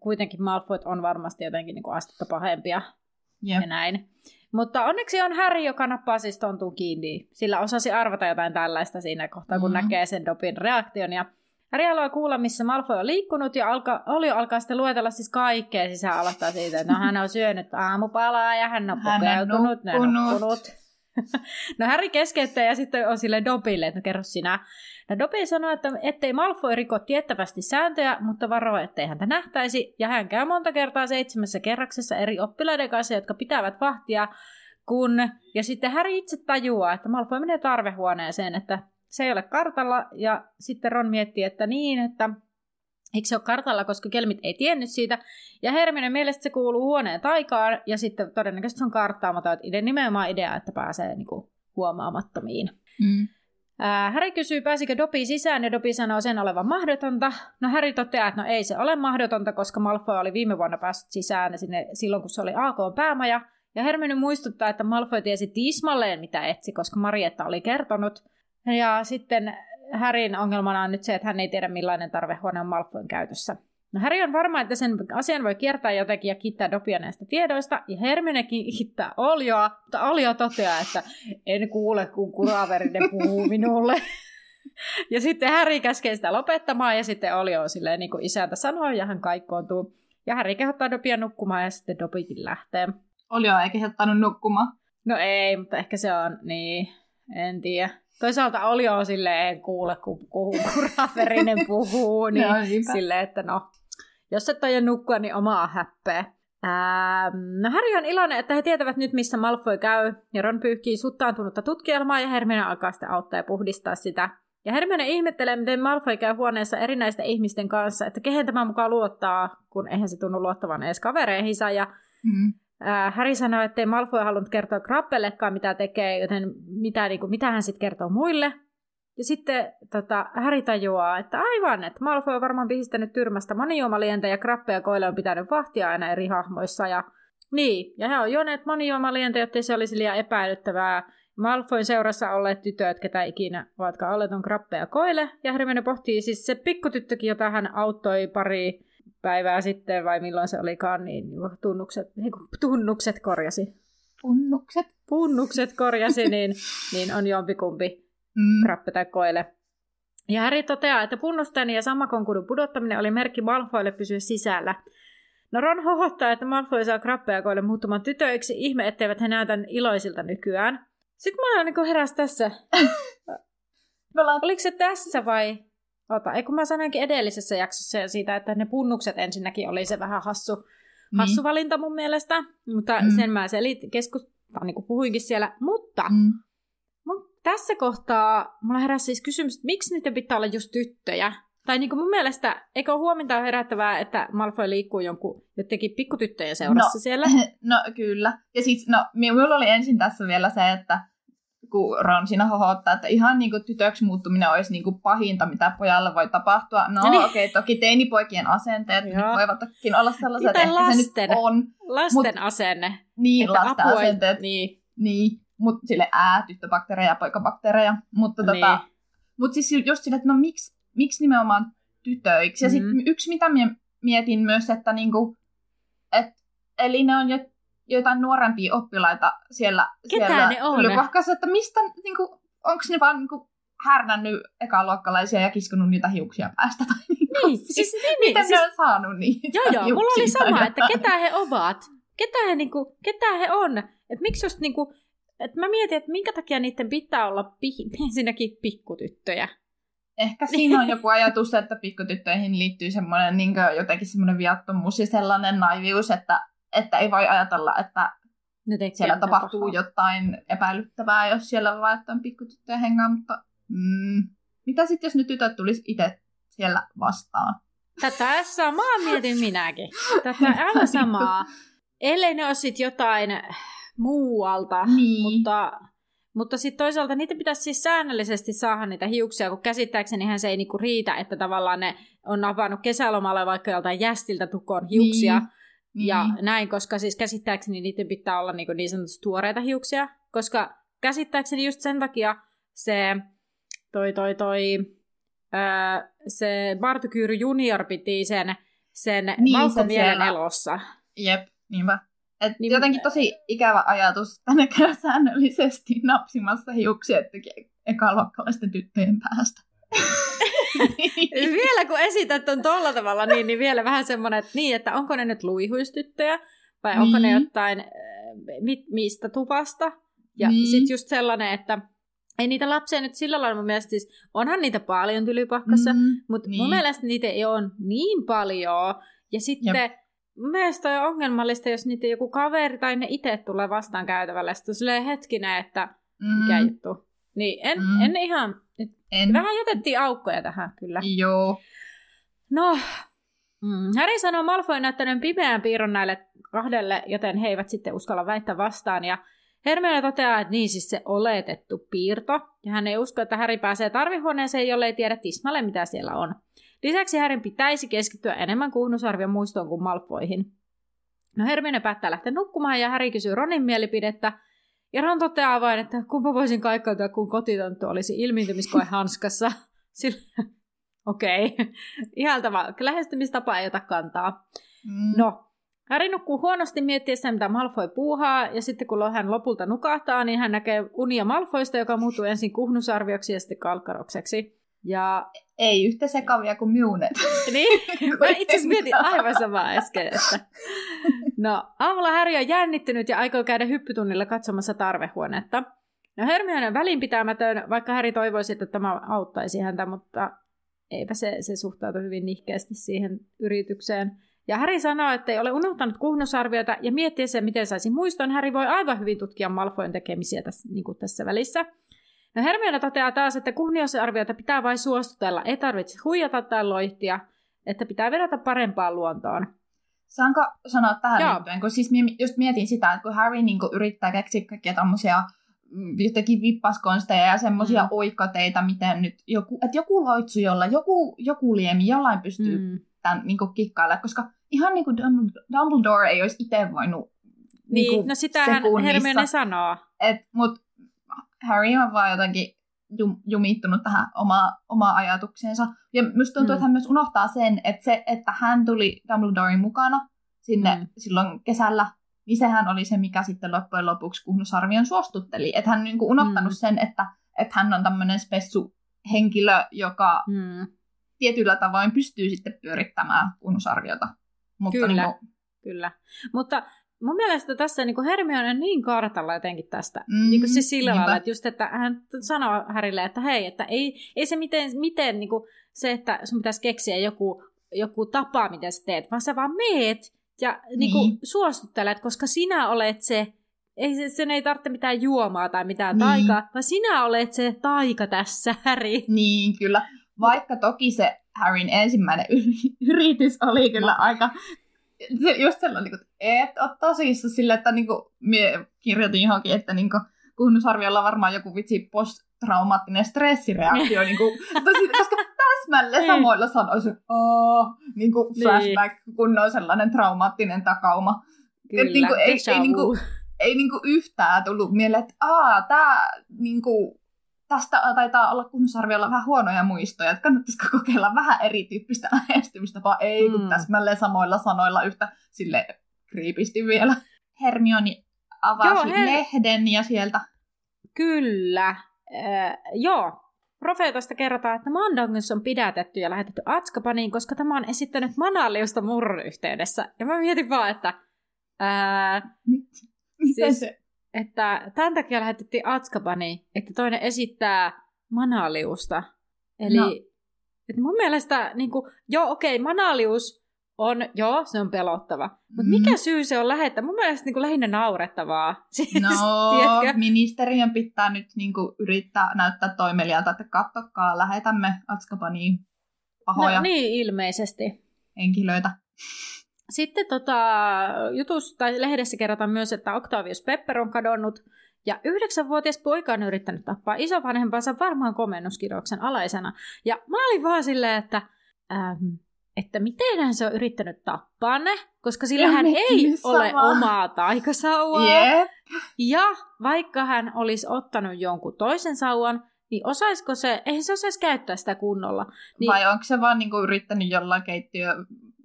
kuitenkin Malfoyt on varmasti jotenkin niin kuin astetta pahempia Jep. ja näin. Mutta onneksi on Harry, joka nappaa siis tontun kiinni. Sillä osasi arvata jotain tällaista siinä kohtaa, kun Mhm. näkee sen Dobin reaktion. Ja Harry haluaa kuulla, missä Malfoy on liikkunut, ja alka, Olio alkaa sitten luetella siis kaikkea. Siis hän aloittaa siitä, että no, hän on syönyt aamupalaa, ja hän on pukeutunut, hän on nukkunut. no Harry keskeyttää ja sitten on sille Dobille, että no kerro sinä. No Dobby sanoo, että ettei Malfoy riko tiettävästi sääntöjä, mutta varo, ettei häntä nähtäisi. Ja hän käy monta kertaa seitsemässä kerraksessa eri oppilaiden kanssa, jotka pitävät vahtia kun, ja sitten Harry itse tajuaa, että Malfoy menee tarvehuoneeseen, että se ei ole kartalla, ja sitten Ron miettii, että niin, että eikö se ole kartalla, koska kelmit ei tiennyt siitä. Ja Hermione mielestä se kuuluu huoneen taikaan, ja sitten todennäköisesti se on karttaamaton, että nimenomaan idea, että pääsee niin kuin, huomaamattomiin. Mm. Harry kysyy, pääsikö Dopi sisään, ja Dopi sanoo sen olevan mahdotonta. No Harry toteaa, että no ei se ole mahdotonta, koska Malfoy oli viime vuonna päässyt sisään sinne silloin, kun se oli AK päämaja. Ja Hermione muistuttaa, että Malfoy tiesi tismalleen, mitä etsi, koska Marietta oli kertonut. Ja sitten Härin ongelmana on nyt se, että hän ei tiedä millainen tarvehuone on Malfoyn käytössä. No Harry on varma, että sen asian voi kiertää jotenkin ja kiittää Dopia näistä tiedoista, ja Hermionekin kiittää Olioa, mutta Olio toteaa, että en kuule, kun kuraverinen puhuu minulle. ja sitten Harry käskee sitä lopettamaan, ja sitten Olio on silleen, niin kuin isäntä sanoi, ja hän kaikkoontuu. Ja Harry kehottaa Dopia nukkumaan, ja sitten Dopikin lähtee. Olio ei kehottanut nukkumaan. No ei, mutta ehkä se on, niin, en tiedä. Toisaalta oli on silleen, kuule, kun, kuraverinen puhuu, niin no, silleen, että no, jos et aja nukkua, niin omaa häppeä. Ähm, no Harry on iloinen, että he tietävät nyt, missä Malfoy käy, ja Ron pyyhkii suttaantunutta tutkielmaa, ja Hermione alkaa sitten auttaa ja puhdistaa sitä. Ja Hermione ihmettelee, miten Malfoy käy huoneessa erinäisten ihmisten kanssa, että kehen tämä mukaan luottaa, kun eihän se tunnu luottavan edes kavereihinsa, ja mm. Äh, Harry sanoi, että ei Malfoy halunnut kertoa Krappellekaan, mitä tekee, joten mitä, niin kuin, mitä hän sitten kertoo muille. Ja sitten tota, Harry tajuaa, että aivan, että Malfoy on varmaan pihistänyt tyrmästä monijuomalientä ja Krappe ja Koile on pitänyt vahtia aina eri hahmoissa. Ja, niin, ja he on juoneet monijuomalientä, jotta se olisi liian epäilyttävää. Malfoyn seurassa olleet tytöt, ketä ikinä ovatkaan olleet, on Krappe ja Koile. Ja Hermione pohtii siis se pikkutyttökin, jota hän auttoi pari päivää sitten, vai milloin se olikaan, niin tunnukset, niin tunnukset korjasi. Punnukset? Punnukset korjasi, niin, niin on jompikumpi mm. krappe tai koile. Ja Harry toteaa, että punnusten ja sammakonkudun pudottaminen oli merkki Malfoille pysyä sisällä. No Ron hohottaa, että Malfoy saa krappeja koille muuttumaan tytöiksi. Ihme, etteivät he näytä iloisilta nykyään. Sitten mä niin heräs tässä. Oliko se tässä vai? Ota, ei kun mä sanoinkin edellisessä jaksossa siitä, että ne punnukset ensinnäkin oli se vähän hassu, niin. hassu valinta mun mielestä, mutta mm. sen mä selit, keskus, niin kuin puhuinkin siellä, mutta mm. Tässä kohtaa mulla heräsi siis kysymys, että miksi niiden pitää olla just tyttöjä? Tai niin kuin mun mielestä, eikö ole huominta herättävää, että Malfoy liikkuu jonkun jotenkin pikkutyttöjen seurassa no, siellä? No kyllä. Ja siis, no, minulla oli ensin tässä vielä se, että kun Ron siinä hohottaa, että ihan niin kuin tytöksi muuttuminen olisi niin kuin pahinta, mitä pojalle voi tapahtua. No, no niin. okei, okay, toki teinipoikien asenteet Joo. voivatkin olla sellaiset, että lasten, se nyt on. Lasten mut, asenne. Niin, että lasten apua, asenteet. Niin. niin mutta sille ää, tyttöbakteereja ja poikabakteereja. Mutta tota, niin. tota, mut siis just sille, että no miksi, miksi nimenomaan tytöiksi? Ja mm-hmm. sitten yksi, mitä mietin myös, että niinku, et, eli ne on jo jotain nuorempia oppilaita siellä, Ketä siellä ne on? Ylipahkassa, että mistä, niin kuin, onko ne vaan niin kuin, härnännyt ekaluokkalaisia ja kiskonut niitä hiuksia päästä? Tai niin, kuin, niin, siis, niin, niin, miten siis, ne on saanut niitä Joo, joo, mulla oli sama, että ketä he ovat. Ketä he, niin kuin, ketä he on. Että miksi just niin että mä mietin, että minkä takia niiden pitää olla pi- ensinnäkin pikkutyttöjä. Ehkä siinä on joku ajatus, että pikkutyttöihin liittyy semmoinen niin jotenkin semmoinen viattomuus ja sellainen naivius, että että ei voi ajatella, että siellä tapahtuu pahaa. jotain epäilyttävää, jos siellä vaan on pikkutyttöjä hengaa, mutta mm, mitä sitten, jos nyt tytöt tulisi itse siellä vastaan? Tätä samaa mietin minäkin. Tätä aivan samaa. Ellei ne olisi jotain muualta, niin. mutta, mutta sitten toisaalta niitä pitäisi siis säännöllisesti saada niitä hiuksia, kun käsittääkseni se ei niinku riitä, että tavallaan ne on avannut kesälomalla vaikka joltain jästiltä tukoon hiuksia, niin niin. Ja näin, koska siis käsittääkseni niiden pitää olla niin, niin sanotusti tuoreita hiuksia, koska käsittääkseni just sen takia se toi toi toi öö, se Bartukyyry junior piti sen, sen niin, Malcolmielen elossa. Jep, niinpä. Et niin, jotenkin tosi ikävä ajatus, että ne käy säännöllisesti napsimassa hiuksia ekaluokkalaisten tyttöjen päästä. vielä kun esität on tolla tavalla, niin, niin vielä vähän semmoinen, että, niin, että onko ne nyt luihuistyttöjä vai niin. onko ne niin. jotain äh, mit, mistä tuvasta. Ja niin. sitten just sellainen, että ei niitä lapsia nyt sillä lailla mun mielestä siis, onhan niitä paljon tylypahkassa, mm, mutta niin. mun mielestä niitä ei ole niin paljon. Ja sitten Jep. Mielestä on ongelmallista, jos niitä joku kaveri tai ne itse tulee vastaan käytävällä. Sitten silleen hetkinen, että mikä mm. juttu. Niin en, mm. en ihan... En. Vähän jätettiin aukkoja tähän kyllä. Joo. No, mm. Harry sanoo Malfoy näyttäneen pimeän piirron näille kahdelle, joten he eivät sitten uskalla väittää vastaan. Ja Hermione toteaa, että niin siis se oletettu piirto, ja hän ei usko, että Harry pääsee tarvihuoneeseen, jolle ei tiedä tismalle, mitä siellä on. Lisäksi Harryn pitäisi keskittyä enemmän kuhnusarvion muistoon kuin Malfoihin. No Hermione päättää lähteä nukkumaan, ja Harry kysyy Ronin mielipidettä, ja Ron toteaa vain, että kumpa voisin kaikkautua, kun kotitonttu olisi ilmiintymiskoe hanskassa. Sillä, okei, okay. ihaltava lähestymistapa ei ota kantaa. Mm. No, Harry nukkuu huonosti miettiessä, mitä Malfoy puuhaa, ja sitten kun hän lopulta nukahtaa, niin hän näkee unia Malfoista, joka muuttuu ensin kuhnusarvioksi ja sitten kalkkarokseksi. Ja... Ei yhtä sekavia kuin miunet. niin, mä itse asiassa mietin aivan samaa äsken, että... No, aamulla Harry on jännittynyt ja aikoo käydä hyppytunnilla katsomassa tarvehuonetta. No Hermione on välinpitämätön, vaikka Harry toivoisi, että tämä auttaisi häntä, mutta eipä se, se suhtautu hyvin nihkeästi siihen yritykseen. Ja Häri sanoo, että ei ole unohtanut kuhnusarviota ja miettiä sen, miten saisi muiston. Häri voi aivan hyvin tutkia Malfoyn tekemisiä tässä, niin kuin tässä välissä. No Hermione toteaa taas, että kuhnusarviota pitää vain suostutella, ei tarvitse huijata tai loihtia, että pitää vedota parempaan luontoon. Saanko sanoa tähän Joo. liittyen, kun siis just mietin sitä, että kun Harry niin kuin yrittää keksiä kaikkia tämmöisiä mm, jotenkin vippaskonsteja ja semmoisia mm. oikoteita, miten nyt joku, että joku loitsu jolla, joku, joku liemi jollain pystyy mm. tämän niin kikkailemaan, koska ihan niin kuin Dumbledore ei olisi itse voinut niin, niin no sitähän Hermione sanoo. Et, mut Harry on vaan jotenkin jum, jumittunut tähän oma, omaa ajatukseensa. Ja musta tuntuu, mm. että hän myös unohtaa sen, että se, että hän tuli Dumbledorein mukana sinne mm. silloin kesällä, niin sehän oli se, mikä sitten loppujen lopuksi Kuhnusarvion suostutteli. Että hän on niin unohtanut mm. sen, että, että hän on tämmöinen spessu henkilö, joka mm. tietyllä tavoin pystyy sitten pyörittämään Kuhnusarviota. Mutta kyllä, niin kuin... kyllä. Mutta mun mielestä tässä niin Hermione on niin kartalla jotenkin tästä. Mm, niin kuin siis sillä lailla, että just, että hän sanoo Härille, että hei, että ei, ei se miten, miten niin kuin se, että sun pitäisi keksiä joku, joku tapa, miten sä teet, vaan sä vaan meet ja niin. Niin kuin, suostuttelet, koska sinä olet se, ei se, sen ei tarvitse mitään juomaa tai mitään niin. taikaa, vaan sinä olet se taika tässä, Häri. Niin, kyllä. Vaikka toki se Harryn ensimmäinen yritys oli kyllä no. aika se, just sellainen, että et ole tosissaan sille, että niinku, mie kirjoitin johonkin, että niinku, kunnusarviolla on varmaan joku vitsi posttraumaattinen stressireaktio, niinku, tosi, koska täsmälleen niin. samoilla sanoisin, oh, niinku flashback, niin. kun on sellainen traumaattinen takauma. Kyllä, Et, niinku, ei, ei, niinku, ei niinku yhtään tullut mieleen, että aa, tää niinku, tästä taitaa olla kunnusarviolla vähän huonoja muistoja, että kannattaisiko kokeilla vähän erityyppistä vaan ei, kun mm. täsmälleen samoilla sanoilla yhtä sille kriipisti vielä. Hermioni avasi joo, her... lehden ja sieltä... Kyllä, äh, joo. Profeetasta kerrotaan, että Mandangus on pidätetty ja lähetetty Atskapaniin, koska tämä on esittänyt Manaliusta murron yhteydessä. Ja mä mietin vaan, että... Ää, Mitä siis, se? Että tämän takia lähetettiin Atskabani, että toinen esittää Manaliusta. Eli no. että mun mielestä, niin kuin, joo okei, okay, Manalius on, joo, se on pelottava. Mutta mm. mikä syy se on lähettää? Mun mielestä niin kuin, lähinnä naurettavaa. Siis, no, ministeriön pitää nyt niin kuin, yrittää näyttää toimelijalta, että kattokaa, lähetämme Atskabaniin pahoja. No niin, ilmeisesti. Henkilöitä. Sitten tota, jutus, tai lehdessä kerrotaan myös, että Octavius Pepper on kadonnut, ja yhdeksänvuotias poika on yrittänyt tappaa isovanhempansa varmaan komennuskirjauksen alaisena. Ja mä olin vaan silleen, että, ähm, että miten se on yrittänyt tappaa ne, koska sillä hän ei sama. ole omaa taikasauvaa. Yep. Ja vaikka hän olisi ottanut jonkun toisen sauvan, niin osaisiko se, eihän se osaisi käyttää sitä kunnolla. Niin, Vai onko se vaan niinku yrittänyt jollain keittiö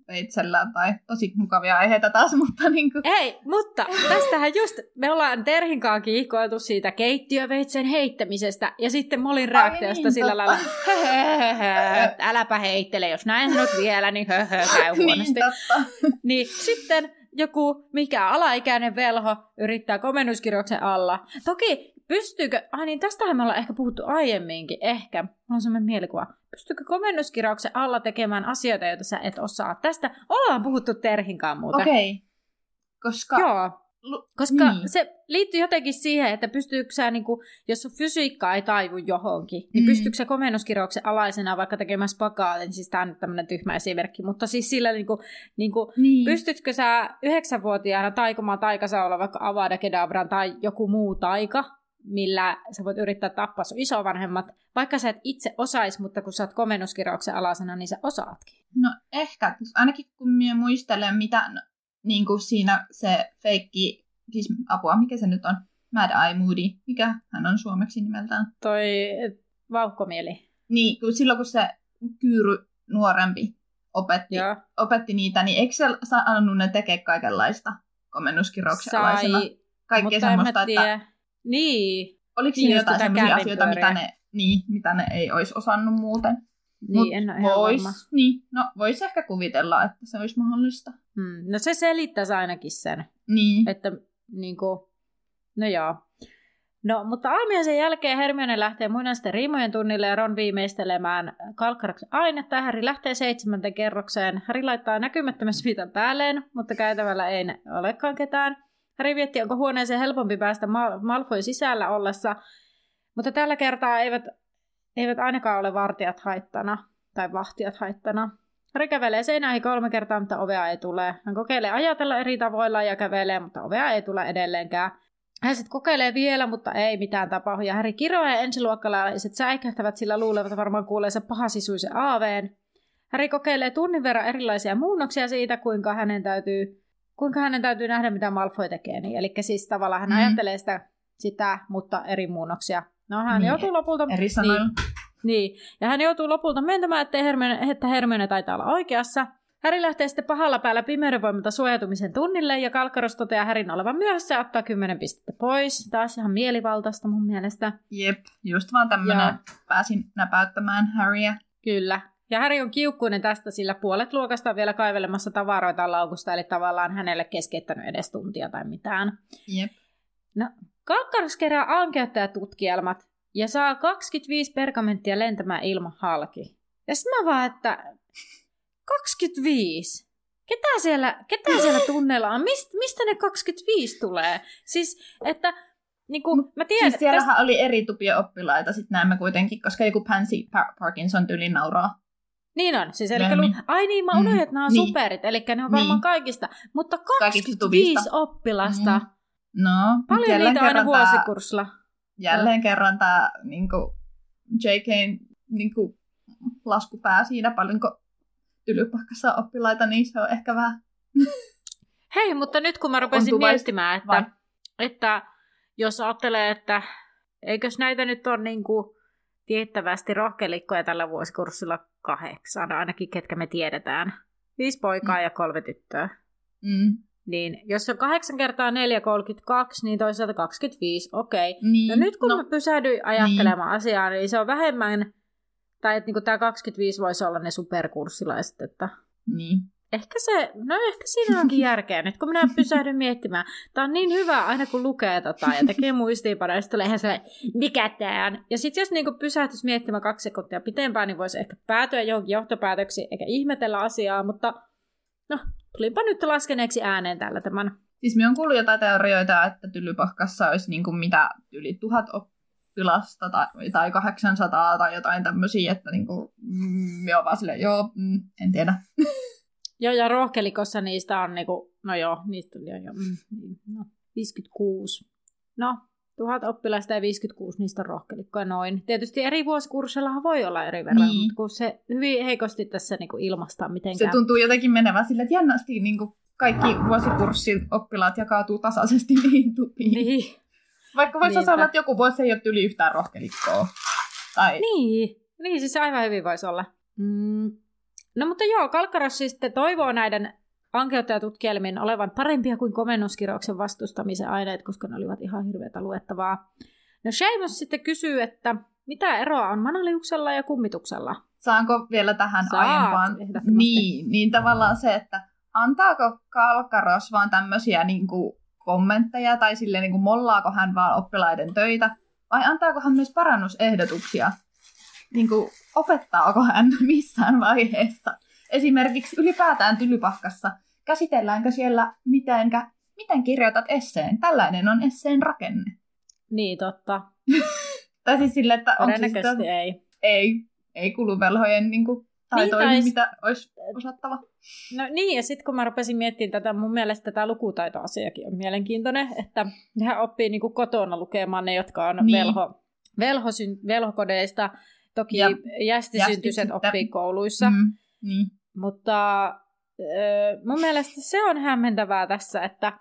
veitsellään tai tosi mukavia aiheita taas, mutta niin kuin... Ei, mutta tästähän just, me ollaan Terhin kanssa kiihkoiltu siitä keittiöveitsen heittämisestä ja sitten Molin reaktiosta niin, sillä lailla, äläpä heittele, jos näin sanot vielä, niin höhö, käy niin, huonosti. niin, niin sitten joku, mikä alaikäinen velho, yrittää komennuskirjouksen alla. Toki pystyykö, ai niin tästähän me ollaan ehkä puhuttu aiemminkin, ehkä, mulla on semmoinen mielikuva, pystyykö komennuskirauksen alla tekemään asioita, joita sä et osaa? Tästä ollaan puhuttu Terhinkaan muuten. Okei. Okay. Koska... Joo. Koska niin. se liittyy jotenkin siihen, että pystyykö sä, niin kuin, jos sun fysiikka ei taivu johonkin, niin mm. pystyykö sä komennuskirjauksen alaisena vaikka tekemään spakaatin, siis tämä on nyt tämmöinen tyhmä esimerkki, mutta siis sillä niin kuin, niin kuin, niin. pystytkö sä yhdeksänvuotiaana taikomaan taikasaula vaikka Avada Kedavran tai joku muu taika, millä sä voit yrittää tappaa sun isovanhemmat, vaikka sä et itse osais, mutta kun sä oot komennuskirjauksen alasena, niin sä osaatkin. No ehkä, ainakin kun minä muistelen, mitä niin kuin siinä se feikki, siis apua, mikä se nyt on? Mad Eye Moody, mikä hän on suomeksi nimeltään? Toi vauhkomieli. Niin, kun silloin kun se Kyyry nuorempi opetti, opetti niitä, niin eikö se saanut ne tekee kaikenlaista komennuskirjauksen alaisena? Kaikkea semmoista, että... Niin. Oliko niin, siinä jotain sellaisia asioita, mitä ne, niin, mitä ne ei olisi osannut muuten? Niin, Mut en ole ihan vois, varma. Niin, no voisi ehkä kuvitella, että se olisi mahdollista. Hmm, no se selittäisi ainakin sen. Niin. Että niin kuin, no joo. No, mutta aamiaisen jälkeen Hermione lähtee muinaisten riimojen tunnille ja Ron viimeistelemään kalkkaraksen ainetta. Harry lähtee seitsemänten kerrokseen. Harry laittaa näkymättömän sviitan päälleen, mutta käytävällä ei olekaan ketään. Harry vietti, onko huoneeseen helpompi päästä Mal- Malfoy sisällä ollessa, mutta tällä kertaa eivät eivät ainakaan ole vartijat haittana tai vahtijat haittana. Harry kävelee seinäihin kolme kertaa, mutta ovea ei tule. Hän kokeilee ajatella eri tavoilla ja kävelee, mutta ovea ei tule edelleenkään. Hän sitten kokeilee vielä, mutta ei mitään tapahdu. Ja Harry kiroaa ja ensiluokkalaiset säikähtävät, sillä luulevat varmaan kuuleensa pahasisuisen aaveen. Harry kokeilee tunnin verran erilaisia muunnoksia siitä, kuinka hänen täytyy, kuinka hänen täytyy nähdä, mitä Malfoy tekee. Niin, eli siis tavallaan hän mm. ajattelee sitä, sitä, mutta eri muunnoksia No hän niin, joutuu lopulta... Eri. Niin, niin, ja hän joutuu lopulta myöntämään, että Hermione, että Hermione taitaa olla oikeassa. Häri lähtee sitten pahalla päällä pimeyden voimalta suojautumisen tunnille, ja Kalkkaros toteaa Härin olevan myöhässä ja ottaa 10 pistettä pois. Taas ihan mielivaltaista mun mielestä. Jep, just vaan tämmönen ja... pääsin näpäyttämään Harryä. Kyllä. Ja Häri on kiukkuinen tästä, sillä puolet luokasta on vielä kaivelemassa tavaroita laukusta, eli tavallaan hänelle keskeyttänyt edes tuntia tai mitään. Jep. No, Kalkkaros kerää ankeuttajatutkielmat ja saa 25 pergamenttia lentämään ilman halki. Ja sitten mä vaan, että 25? Ketä siellä, ketä siellä tunneilla on? Mist, mistä ne 25 tulee? Siis, että niin kuin, mä tiedän, siis siellähän tästä... oli eri tupia oppilaita, sitten näemme kuitenkin, koska joku Pansy Parkinson tyyli nauraa. Niin on, siis eli lu... ai niin, mä unohdin, mm, että nämä on niin. superit, eli ne on varmaan niin. kaikista, mutta 25 oppilasta. Mm. No, Paljon niitä on aina vuosikurssilla. Jälleen no. kerran tämä niin JKn niin kuin, laskupää siinä, paljonko tylypahkassa oppilaita, niin se on ehkä vähän... Hei, mutta nyt kun mä rupesin miettimään, että, että jos ajattelee, että eikös näitä nyt ole niin kuin tiettävästi rohkelikkoja tällä vuosikurssilla kahdeksan, ainakin ketkä me tiedetään. Viisi poikaa mm. ja kolme tyttöä. Mm. Niin, jos on 8 kertaa 4, 32, niin toisaalta 25, okei. Okay. Niin, no nyt kun no, mä pysähdyin ajattelemaan niin. asiaa, niin se on vähemmän, tai että niin tämä 25 voisi olla ne superkurssilaiset, että... Niin. Ehkä se, no ehkä siinä onkin järkeä nyt, kun minä pysähdyn miettimään. Tämä on niin hyvä aina kun lukee tota ja tekee muistiinpanoja, sitten tulee ihan sellainen, mikä tämä. Ja sitten jos niin pysähtyisi miettimään kaksi sekuntia pitempään, niin voisi ehkä päätyä johonkin johtopäätöksiin, eikä ihmetellä asiaa, mutta no, tulipa nyt laskeneeksi ääneen tällä tämän. Siis minä on kuullut jotain teorioita, että Tylypahkassa olisi niin kuin mitä yli tuhat oppilasta tai, tai 800 tai jotain tämmöisiä, että niin kuin, mm, olen vaan silleen, joo, mm, en tiedä. Joo, ja rohkelikossa niistä on, niin kuin, no joo, niistä tuli jo, mm, niin, no, 56. No, tuhat oppilasta ja 56 niistä on rohkelikkoja noin. Tietysti eri vuosikursseilla voi olla eri verran, niin. mutta kun se hyvin heikosti tässä niin kuin ilmastaa mitenkään. Se tuntuu jotenkin menevän sille, että jännästi niin kuin kaikki vuosikurssin oppilaat jakautuu tasaisesti niihin tupiin. Niin. Vaikka voisi Niinpä. olla, että joku vuosi ei ole yli yhtään rohkelikkoa. Tai... Niin. niin, siis aivan hyvin voisi olla. Mm. No mutta joo, Kalkkaros siis toivoo näiden tutkielmien olevan parempia kuin komennuskirjauksen vastustamisen aineet, koska ne olivat ihan hirveätä luettavaa. No Seamus sitten kysyy, että mitä eroa on manaliuksella ja kummituksella? Saanko vielä tähän Saat, aiempaan? Niin, niin tavallaan se, että antaako Kalkaros vaan tämmöisiä niin kuin kommentteja tai sille niin kuin mollaako hän vaan oppilaiden töitä vai antaako hän myös parannusehdotuksia? Niin kuin, opettaako hän missään vaiheessa? Esimerkiksi ylipäätään tylypahkassa. Käsitelläänkö siellä mitenkä, miten kirjoitat esseen? Tällainen on esseen rakenne. Niin, totta. tai siis sille, että on siis, ei. Ei, ei kulu velhojen niin kuin, taitoihin, niin, tai... mitä olisi osattava. No niin, ja sitten kun mä rupesin miettimään tätä, mun mielestä tämä lukutaitoasiakin on mielenkiintoinen, että nehän oppii niin kuin kotona lukemaan ne, jotka on niin. velho, velhosyn, velhokodeista. Toki ja jästisyntyiset oppii kouluissa. Mm, niin. Mutta mun mielestä se on hämmentävää tässä, että,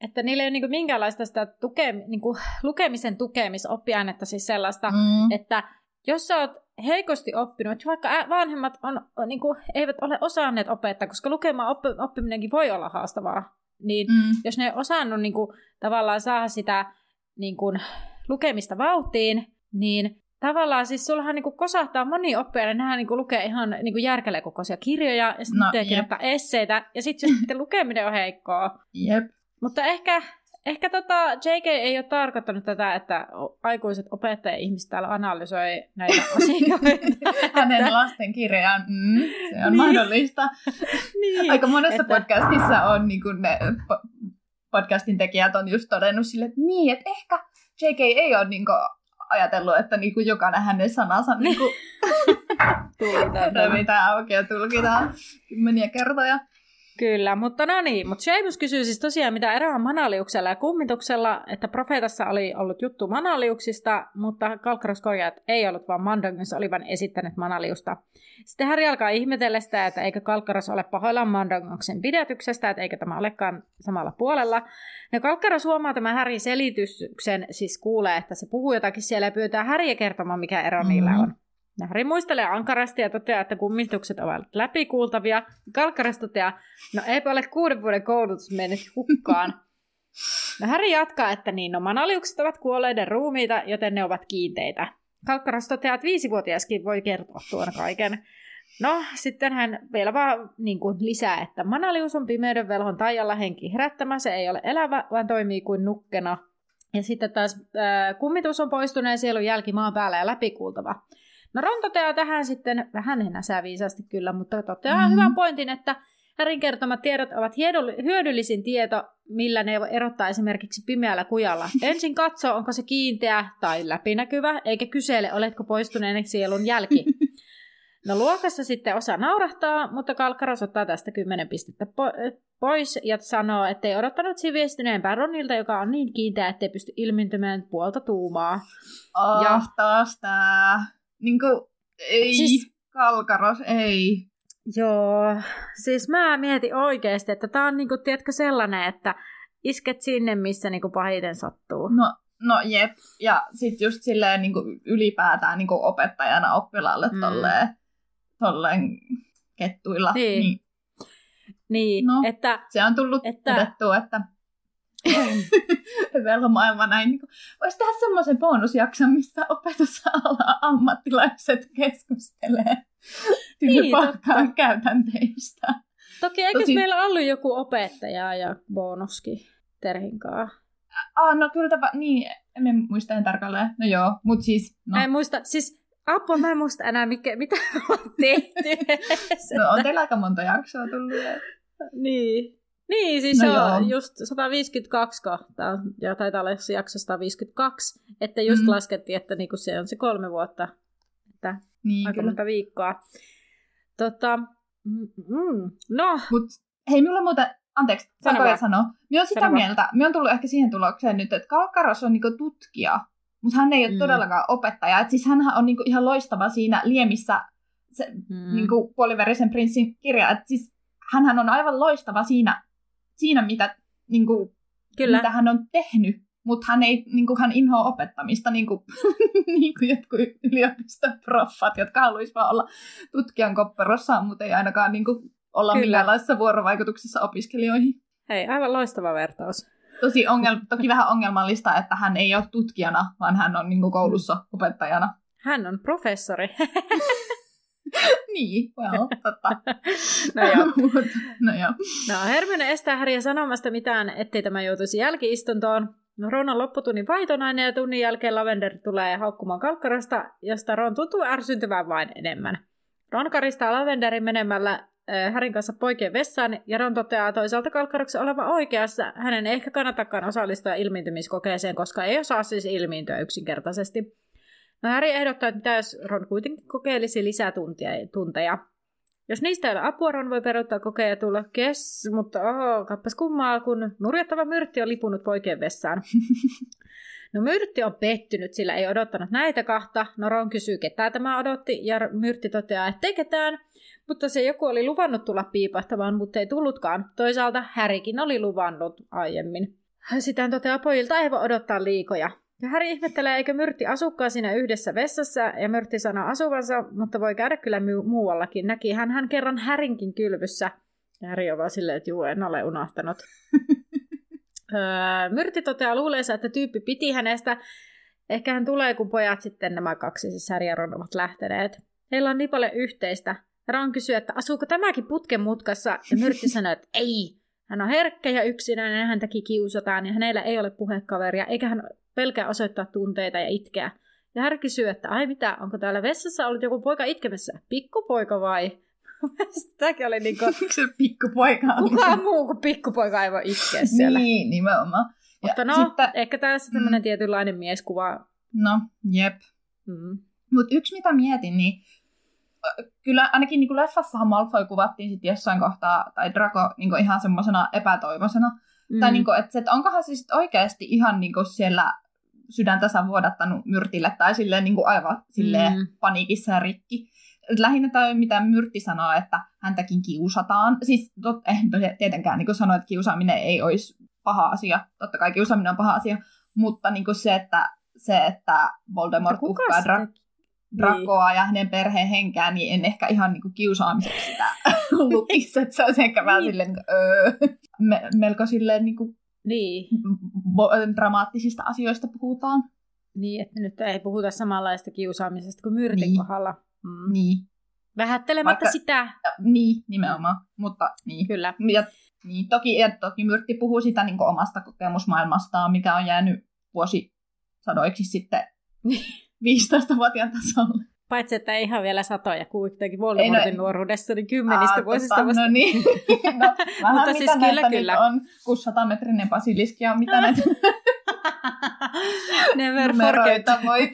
että niillä ei ole niin minkäänlaista sitä tuke, niin lukemisen tukemisoppiainetta, siis sellaista, mm. että jos sä oot heikosti oppinut, vaikka vanhemmat on, on, niin kuin, eivät ole osanneet opettaa, koska lukemaan oppi, oppiminenkin voi olla haastavaa, niin mm. jos ne ei osannut niin kuin, tavallaan saada sitä niin kuin, lukemista vauhtiin, niin tavallaan siis sullahan niin kuin, kosahtaa moni oppijainen, nehän niin kuin, lukee ihan niin kuin, järkelekokoisia kirjoja, ja sitten no, kirjoittaa esseitä, ja sitten sitten lukeminen on heikkoa. Jep. Mutta ehkä Ehkä tota, JK ei ole tarkoittanut tätä, että aikuiset opettaja-ihmiset täällä analysoi näitä asioita. Hänen lasten kirjaan, mm, se on niin. mahdollista. niin, Aika monessa että... podcastissa on niin kuin ne podcastin tekijät on just todennut sille, että niin, että ehkä JK ei ole niin kuin, ajatellut, että niin kuin jokainen hänen sanansa niin kuin, revitään auki ja tulkitaan kymmeniä kertoja. Kyllä, mutta no niin. Mutta Seamus kysyy siis tosiaan, mitä eroa manaliuksella ja kummituksella, että profeetassa oli ollut juttu manaliuksista, mutta Kalkkaros korjaa, että ei ollut, vaan Mandangos olivan esittänyt manaliusta. Sitten Harry alkaa ihmetellä sitä, että eikö Kalkkaros ole pahoillaan Mandangoksen pidätyksestä, että eikö tämä olekaan samalla puolella. Ja Kalkkaros huomaa tämän Harry selityksen, siis kuulee, että se puhuu jotakin siellä ja pyytää Harryä kertomaan, mikä ero mm-hmm. niillä on. Harry muistelee ankarasti ja toteaa, että kummitukset ovat läpikuultavia. Kalkkaras toteaa, no eipä ole kuuden vuoden koulutus mennyt hukkaan. No Harry jatkaa, että niin, no manaliukset ovat kuolleiden ruumiita, joten ne ovat kiinteitä. Kalkkaras toteaa, että viisivuotiaskin voi kertoa tuon kaiken. No, sitten hän vielä vaan niin kuin lisää, että manalius on pimeyden velhon taijalla henki herättämä, se ei ole elävä, vaan toimii kuin nukkena. Ja sitten taas äh, kummitus on poistuneen sielun jälki maan päällä ja läpikuultava. No Ron toteaa tähän sitten, vähän enää viisaasti kyllä, mutta toteaa mm-hmm. hyvän pointin, että Härin kertomat tiedot ovat hyödyllisin tieto, millä ne erottaa esimerkiksi pimeällä kujalla. Ensin katso, onko se kiinteä tai läpinäkyvä, eikä kysele, oletko poistuneen sielun jälki. No luokassa sitten osa naurahtaa, mutta Kalkkaros ottaa tästä 10 pistettä pois ja sanoo, ettei odottanut sivistyneempää Ronilta, joka on niin kiinteä, ettei pysty ilmentymään puolta tuumaa. Oh, ja taas tää Niinku, ei, siis, kalkaros, ei. Joo, siis mä mietin oikeasti, että tää on niinku, tiedätkö sellainen, että isket sinne, missä niinku pahiten sattuu. No, no jep, ja sit just silleen niinku ylipäätään niinku opettajana oppilaalle mm. tolleen, tolleen kettuilla. Niin. Niin, niin no, että... Se on tullut että... todettua, että velhomaailma näin. Niin Voisi tehdä semmoisen bonusjakson, missä opetusala ammattilaiset keskustelee työpaikkaan niin, käytänteistä. Toki eikö Tosi... meillä ollut joku opettaja ja bonuskin Terhinkaa? Ah, no kyllä tämä, niin, en muista en tarkalleen. No joo, mutta siis... No. En muista, siis Apua, mä en muista enää, mikä, mitä on tehty. no on teillä aika monta jaksoa tullut. niin. Niin, siis no se joo. on just 152 kohtaa, ja taitaa olla se jakso 152, että just mm. laskettiin, että niinku se on se kolme vuotta, että niin, aika monta viikkoa. Tota, mm, no. Mut hei, minulla muuta, anteeksi, saanko vielä sanoa? Minä olen sitä Sano mieltä, minä olen tullut ehkä siihen tulokseen nyt, että Kalkaros on niinku tutkija, mutta hän ei ole mm. todellakaan opettaja. Et siis hän on niinku ihan loistava siinä Liemissä, se mm. niinku puoliverisen prinssin kirja. Et siis hänhän on aivan loistava siinä siinä, mitä, niin kuin, Kyllä. mitä hän on tehnyt, mutta hän, ei, niin kuin, hän inhoa opettamista, niin kuin, niin kuin jotkut yliopistoproffat, jotka haluaisivat olla tutkijan kopperossa, mutta ei ainakaan niin kuin, olla Kyllä. minkäänlaisessa vuorovaikutuksessa opiskelijoihin. Hei, aivan loistava vertaus. Tosi ongel- toki vähän ongelmallista, että hän ei ole tutkijana, vaan hän on niin kuin, koulussa opettajana. Hän on professori. niin, well, totta. no joo. no joo. No Hermione estää Häriä sanomasta mitään, ettei tämä joutuisi jälkiistuntoon. No Ron on lopputunnin vaihtonainen ja tunnin jälkeen Lavender tulee haukkumaan kalkkarasta, josta Ron tuntuu ärsyntyvän vain enemmän. Ron karistaa Lavenderin menemällä Härin kanssa poikien vessaan, ja Ron toteaa toisaalta kalkkaroksen oleva oikeassa. Hänen ei ehkä kannatakaan osallistua ilmiintymiskokeeseen, koska ei osaa siis ilmiintyä yksinkertaisesti. No Häri ehdottaa, että jos Ron kuitenkin kokeilisi lisää tuntia, tunteja. Jos niistä ei ole apua, Ron voi peruuttaa kokeen ja tulla kes, mutta oho, kappas kummaa, kun nurjattava myrtti on lipunut poikien vessaan. No Myrtti on pettynyt, sillä ei odottanut näitä kahta. No Ron kysyy, ketä tämä odotti, ja Myrtti toteaa, että ei ketään. Mutta se joku oli luvannut tulla piipahtamaan, mutta ei tullutkaan. Toisaalta Härikin oli luvannut aiemmin. Sitä toteaa pojilta ei voi odottaa liikoja. Ja Häri ihmettelee, eikö Myrtti asukkaan siinä yhdessä vessassa, ja Myrtti sanoo asuvansa, mutta voi käydä kyllä muuallakin. Näki hän, hän kerran Härinkin kylvyssä. Ja Häri on vaan silleen, että juu, en ole unohtanut. öö, Myrtti toteaa luuleensa, että tyyppi piti hänestä. Ehkä hän tulee, kun pojat sitten nämä kaksi, siis Häri ja Ron, ovat lähteneet. Heillä on niin paljon yhteistä. Ron kysyy, että asuuko tämäkin putken mutkassa, ja Myrtti sanoo, että ei. Hän on herkkä ja yksinäinen, häntäkin kiusataan, ja hänellä ei ole puhekaveria, eikä hän pelkää osoittaa tunteita ja itkeä. Ja hän kysyy, että ai mitä, onko täällä vessassa ollut joku poika itkemässä? Pikkupoika vai? Tämäkin oli niinku... se pikkupoika on? Kuka muu kuin pikkupoika ei voi itkeä siellä. Niin, nimenomaan. Mutta no, sitten... ehkä tässä tämmöinen mm. tietynlainen mieskuva. No, jep. Mm. Mutta yksi mitä mietin, niin kyllä ainakin niin kuin leffassahan Malfoy kuvattiin sitten jossain kohtaa, tai Draco niin kuin ihan semmoisena epätoivoisena. Mm. Tai niin kuin, että, että onkohan se sitten oikeasti ihan niin kuin siellä sydäntä vuodattanut myrtille, tai silleen niin kuin aivan silleen mm. paniikissa ja rikki. Lähinnä tämä mitä Myrtti sanoo, että häntäkin kiusataan. Siis tot, eh, tietenkään niin kuin sanoa, että kiusaaminen ei olisi paha asia. Totta kai kiusaaminen on paha asia. Mutta niin kuin se, että, se, että Voldemort uhkaa Dra- Drakoa niin. ja hänen perheen henkään, niin en ehkä ihan niin kuin kiusaamiseksi sitä lukisi. että se olisi ehkä vähän niin. silleen, öö, me, melko silleen niin kuin niin. dramaattisista asioista puhutaan. Niin, että nyt ei puhuta samanlaista kiusaamisesta kuin Myrtin niin. kohdalla. Mm. Niin. Vähättelemättä Vaikka, sitä. Niin, nimenomaan. Mutta niin. Kyllä. Ja, niin, toki, ja toki Myrtti puhuu sitä niin omasta kokemusmaailmastaan, mikä on jäänyt vuosisadoiksi sitten 15-vuotiaan tasolle. Paitsi, että ei ihan vielä satoja, kuitenkin Voldemortin no, nuoruudessa, niin kymmenistä Aa, vuosista tota, vasta. No niin, no, vähän Mutta mitä siis kyllä, kyllä. on, kun satametrinen basiliski on, mitä näitä Never numeroita voi,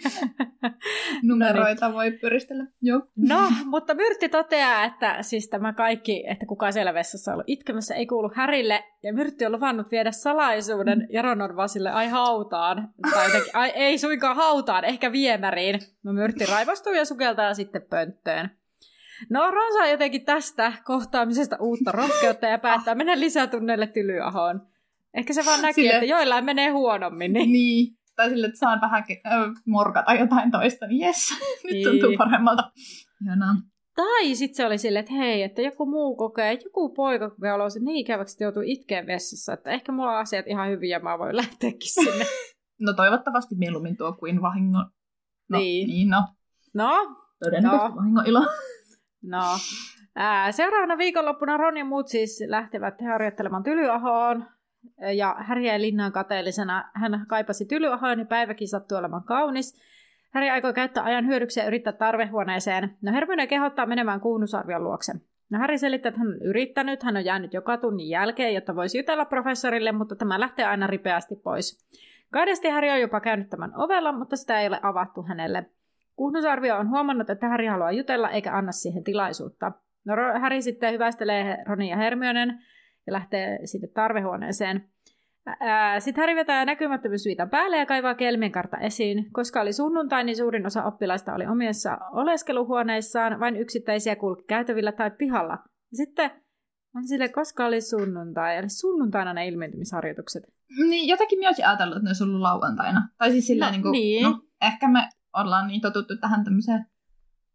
numeroita voi pyristellä. Joo. No, mutta Myrtti toteaa, että siis tämä kaikki, että kuka siellä vessassa on ollut itkemässä, ei kuulu Härille. Ja Myrtti on luvannut viedä salaisuuden. Mm. Jaron on vaan sille, ai hautaan. Tai jotenkin, ai ei suinkaan hautaan, ehkä viemäriin. No Myrtti raivostuu ja sukeltaa sitten pönttöön. No Ron saa jotenkin tästä kohtaamisesta uutta rohkeutta ja päättää mennä lisätunneille Tylyahoon. Ehkä se vaan näkee, sille... että joillain menee huonommin. Niin. niin. Tai sille, että saan vähän äh, morkata jotain toista, niin jes, nyt niin. tuntuu paremmalta. Ihanaa. Tai sitten se oli silleen, että hei, että joku muu kokee, joku poika kokee olonsa niin ikäväksi, että joutuu itkeen vessassa, että ehkä mulla on asiat ihan hyvin ja mä voin lähteäkin sinne. no toivottavasti mieluummin tuo kuin vahingo. No, niin. niin no. No. Todennäköisesti no. vahingo ilo. no. Ää, seuraavana viikonloppuna Ron ja muut siis lähtevät harjoittelemaan Tylyahoon ja Häri jäi linnaan kateellisena. Hän kaipasi tylyahoon ja päiväkin sattui olemaan kaunis. Häri aikoi käyttää ajan hyödyksi ja yrittää tarvehuoneeseen. No Hermione kehottaa menemään kuunusarvion luokse. No Häri selittää, että hän on yrittänyt, hän on jäänyt joka tunnin jälkeen, jotta voisi jutella professorille, mutta tämä lähtee aina ripeästi pois. Kahdesti Häri on jopa käynyt tämän ovella, mutta sitä ei ole avattu hänelle. Kuhnusarvio on huomannut, että Häri haluaa jutella eikä anna siihen tilaisuutta. No Häri sitten hyvästelee Ronin ja Hermionen, ja lähtee sinne tarvehuoneeseen. Sitten Harry vetää näkymättömyysviitan päälle ja kaivaa kelmienkartta esiin. Koska oli sunnuntai, niin suurin osa oppilaista oli omissa oleskeluhuoneissaan, vain yksittäisiä kulki käytävillä tai pihalla. Sitten on sille, koska oli sunnuntai, eli sunnuntaina ne ilmentymisharjoitukset. Niin, jotenkin minä olisin ajatellut, että ne olisi ollut lauantaina. Tai siis silleen, no, niin kuin, niin. No, ehkä me ollaan niin totuttu tähän tämmöiseen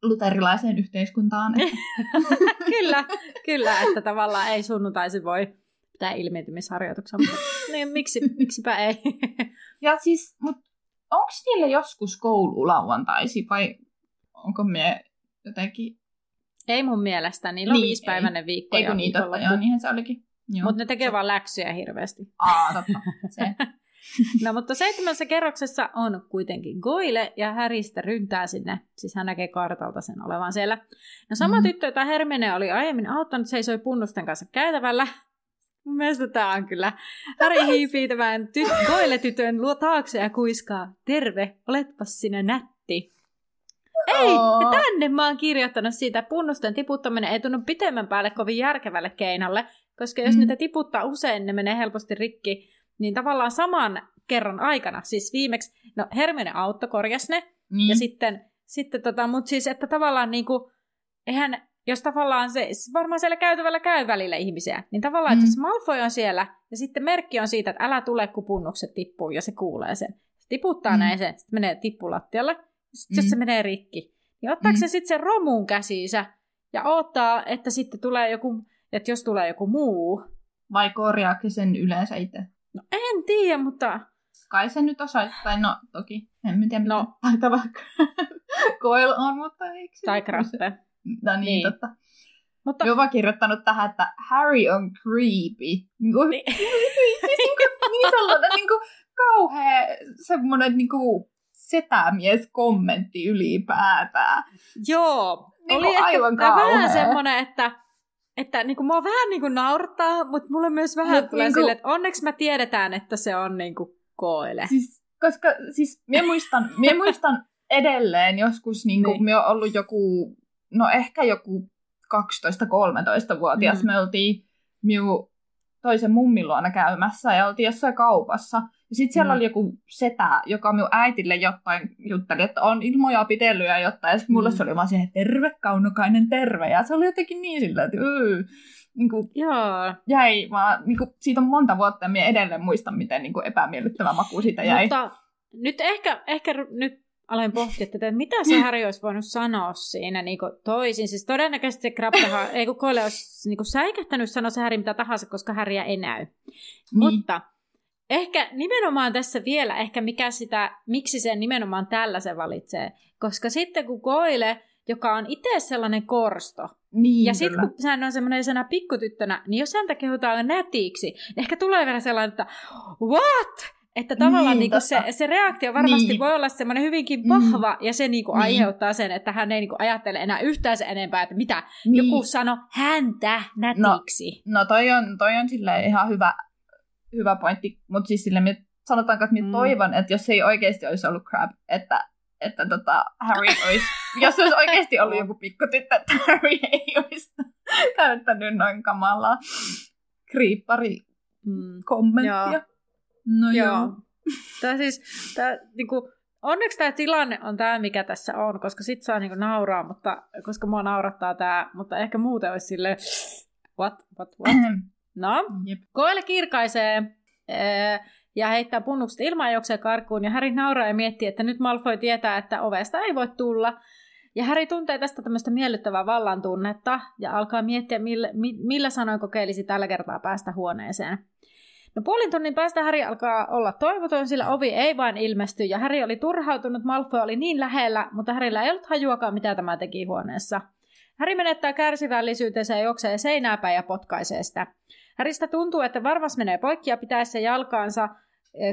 luterilaiseen yhteiskuntaan. kyllä, kyllä, että tavallaan ei sunnuntaisi voi pitää ilmiintymisharjoituksen, mutta niin, miksi, miksipä ei. ja siis, mutta onko niillä joskus koulu lauantaisi vai onko me jotenkin... Ei mun mielestä, niillä on niin, viisipäiväinen viikko. Eikö niin, totta, joo, niinhän se olikin. Mutta ne tekee vaan läksyjä hirveästi. Aa, totta. Se. No mutta seitsemässä kerroksessa on kuitenkin Goile ja Häristä ryntää sinne. Siis hän näkee kartalta sen olevan siellä. No sama mm. tyttö, jota Hermene oli aiemmin auttanut, seisoi punnusten kanssa käytävällä. Mun mielestä tää on kyllä. Häri hiipii tämän ty- Goile-tytön luo taakse ja kuiskaa. Terve, oletpas sinä nätti. Ei, ja tänne mä oon kirjoittanut siitä, että punnusten tiputtaminen ei tunnu pitemmän päälle kovin järkevälle keinalle, koska jos mm. niitä tiputtaa usein, ne menee helposti rikki, niin tavallaan saman kerran aikana, siis viimeksi, no Hermione autto korjas ne, mm. ja sitten, sitten tota, mutta siis, että tavallaan niinku, eihän, jos tavallaan se, varmaan siellä käytävällä käy välillä ihmisiä, niin tavallaan, mm. että jos Malfoy on siellä, ja sitten merkki on siitä, että älä tule, kun punnukset tippuu, ja se kuulee sen. Se tiputtaa mm. näin sen, sitten menee tippulattialle, sitten mm. se menee rikki. Niin ottaako mm. se sitten sen romuun käsiinsä, ja odottaa, että sitten tulee joku, että jos tulee joku muu. Vai korjaako sen yleensä itse? No en tiedä, mutta... Kai se nyt osaa, tai no toki, en tiedä no. mitä vaikka koil on, mutta eikö se Tai krappe. No niin, niin. totta. Mutta... Mä oon kirjoittanut tähän, että Harry on creepy. Niin kuin, niin. siis niin, kuin, niin sellainen niin kuin, kauhea semmoinen niin kuin, setämies-kommentti ylipäätään. Joo, niin oli ehkä aivan vähän semmoinen, että että niin kuin, mua vähän niin kuin naurattaa, mutta mulle myös vähän Mut, tulee niin kuin, sille, että onneksi mä tiedetään, että se on niin kuin koile. Siis, koska siis minä muistan, minä muistan edelleen joskus, niin kuin, niin. minä ollut joku, no ehkä joku 12-13-vuotias, mm. me oltiin minun toisen mummin luona käymässä ja oltiin jossain kaupassa. Ja sitten siellä mm. oli joku setä, joka minun äitille jotain jutteli, että on ilmoja pitellyt ja jotain. Ja sitten mulle mm. se oli vaan siihen, terve, kaunokainen, terve. Ja se oli jotenkin niin sillä, että yy, niin kuin, Joo. jäi vaan, niin kuin, siitä on monta vuotta ja minä edelleen muistan, miten niin kuin epämiellyttävä maku siitä jäi. Mutta nyt ehkä, ehkä nyt aloin pohtia että mitä se Harry olisi voinut sanoa siinä niin toisin. Siis todennäköisesti se Krabbehan, ei kun Koile olisi niin kuin säikähtänyt sanoa se Harry mitä tahansa, koska Harryä ei näy. Niin. Mutta ehkä nimenomaan tässä vielä, ehkä mikä sitä, miksi se nimenomaan tällä se valitsee. Koska sitten kun Koile, joka on itse sellainen korsto, niin, ja sitten kun hän on semmoinen pikkutyttönä, niin jos häntä kehutaan nätiksi, niin ehkä tulee vielä sellainen, että what? Että tavallaan niin, niin se, se reaktio varmasti niin. voi olla semmoinen hyvinkin mm. vahva, mm. ja se niin kuin niin. aiheuttaa sen, että hän ei niin kuin ajattele enää yhtään se enempää, että mitä niin. joku sano häntä nätiksi. No, no toi on, toi on ihan hyvä, hyvä pointti, mutta siis sille sanotaanko, että mm. toivon, että jos ei oikeasti olisi ollut Crab, että, että tota, Harry olisi, jos olisi oikeasti ollut joku pikkutyttö, että Harry ei olisi käyttänyt noin kamalaa kriippari mm. kommenttia. Joo. No joo. joo. Tämä siis, tämä, niinku, onneksi tämä tilanne on tämä, mikä tässä on, koska sit saa niinku nauraa, mutta, koska mua naurattaa tämä, mutta ehkä muuten olisi sille what, what, what. No, Jep. Koele kirkaisee ee, ja heittää punnukset ilmaan juoksee karkuun, ja Harry nauraa ja miettii, että nyt Malfoy tietää, että ovesta ei voi tulla. Ja Harry tuntee tästä tämmöistä miellyttävää vallan tunnetta ja alkaa miettiä, millä, millä sanoin kokeilisi tällä kertaa päästä huoneeseen. No puolin tunnin päästä Häri alkaa olla toivoton, sillä ovi ei vain ilmesty, ja Häri oli turhautunut, Malfoy oli niin lähellä, mutta Härillä ei ollut hajuakaan, mitä tämä teki huoneessa. Häri menettää kärsivällisyytensä ja juoksee seinää päin ja potkaisee sitä. Häristä tuntuu, että varmas menee poikki ja pitää se jalkaansa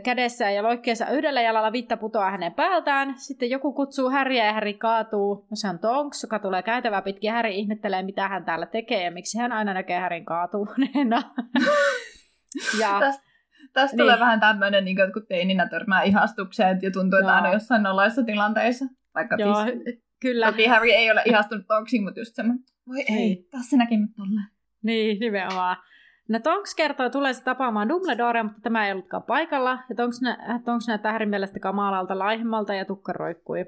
kädessä ja loikkeessa yhdellä jalalla vitta putoaa hänen päältään. Sitten joku kutsuu Häriä ja Häri kaatuu. No se on Tonks, joka tulee käytävää pitkin. Häri ihmettelee, mitä hän täällä tekee ja miksi hän aina näkee Härin kaatuneena. Ja, tästä, tästä niin. tulee vähän tämmöinen, niin kuin, kun teininä törmää ihastukseen ja tuntuu, että aina jossain nollaissa tilanteissa. Vaikka Joo, siis, kyllä. Toki Harry ei ole ihastunut Tonksiin, mutta just semmoinen, voi ei, ei tässä näki nyt tolleen. Niin, nimenomaan. No Tonks kertoo se tapaamaan Dumbledore, mutta tämä ei ollutkaan paikalla. Ja Tonks, nä- Tonks näyttää Harryn mielestä kamalalta laihemmalta ja tukka roikkui.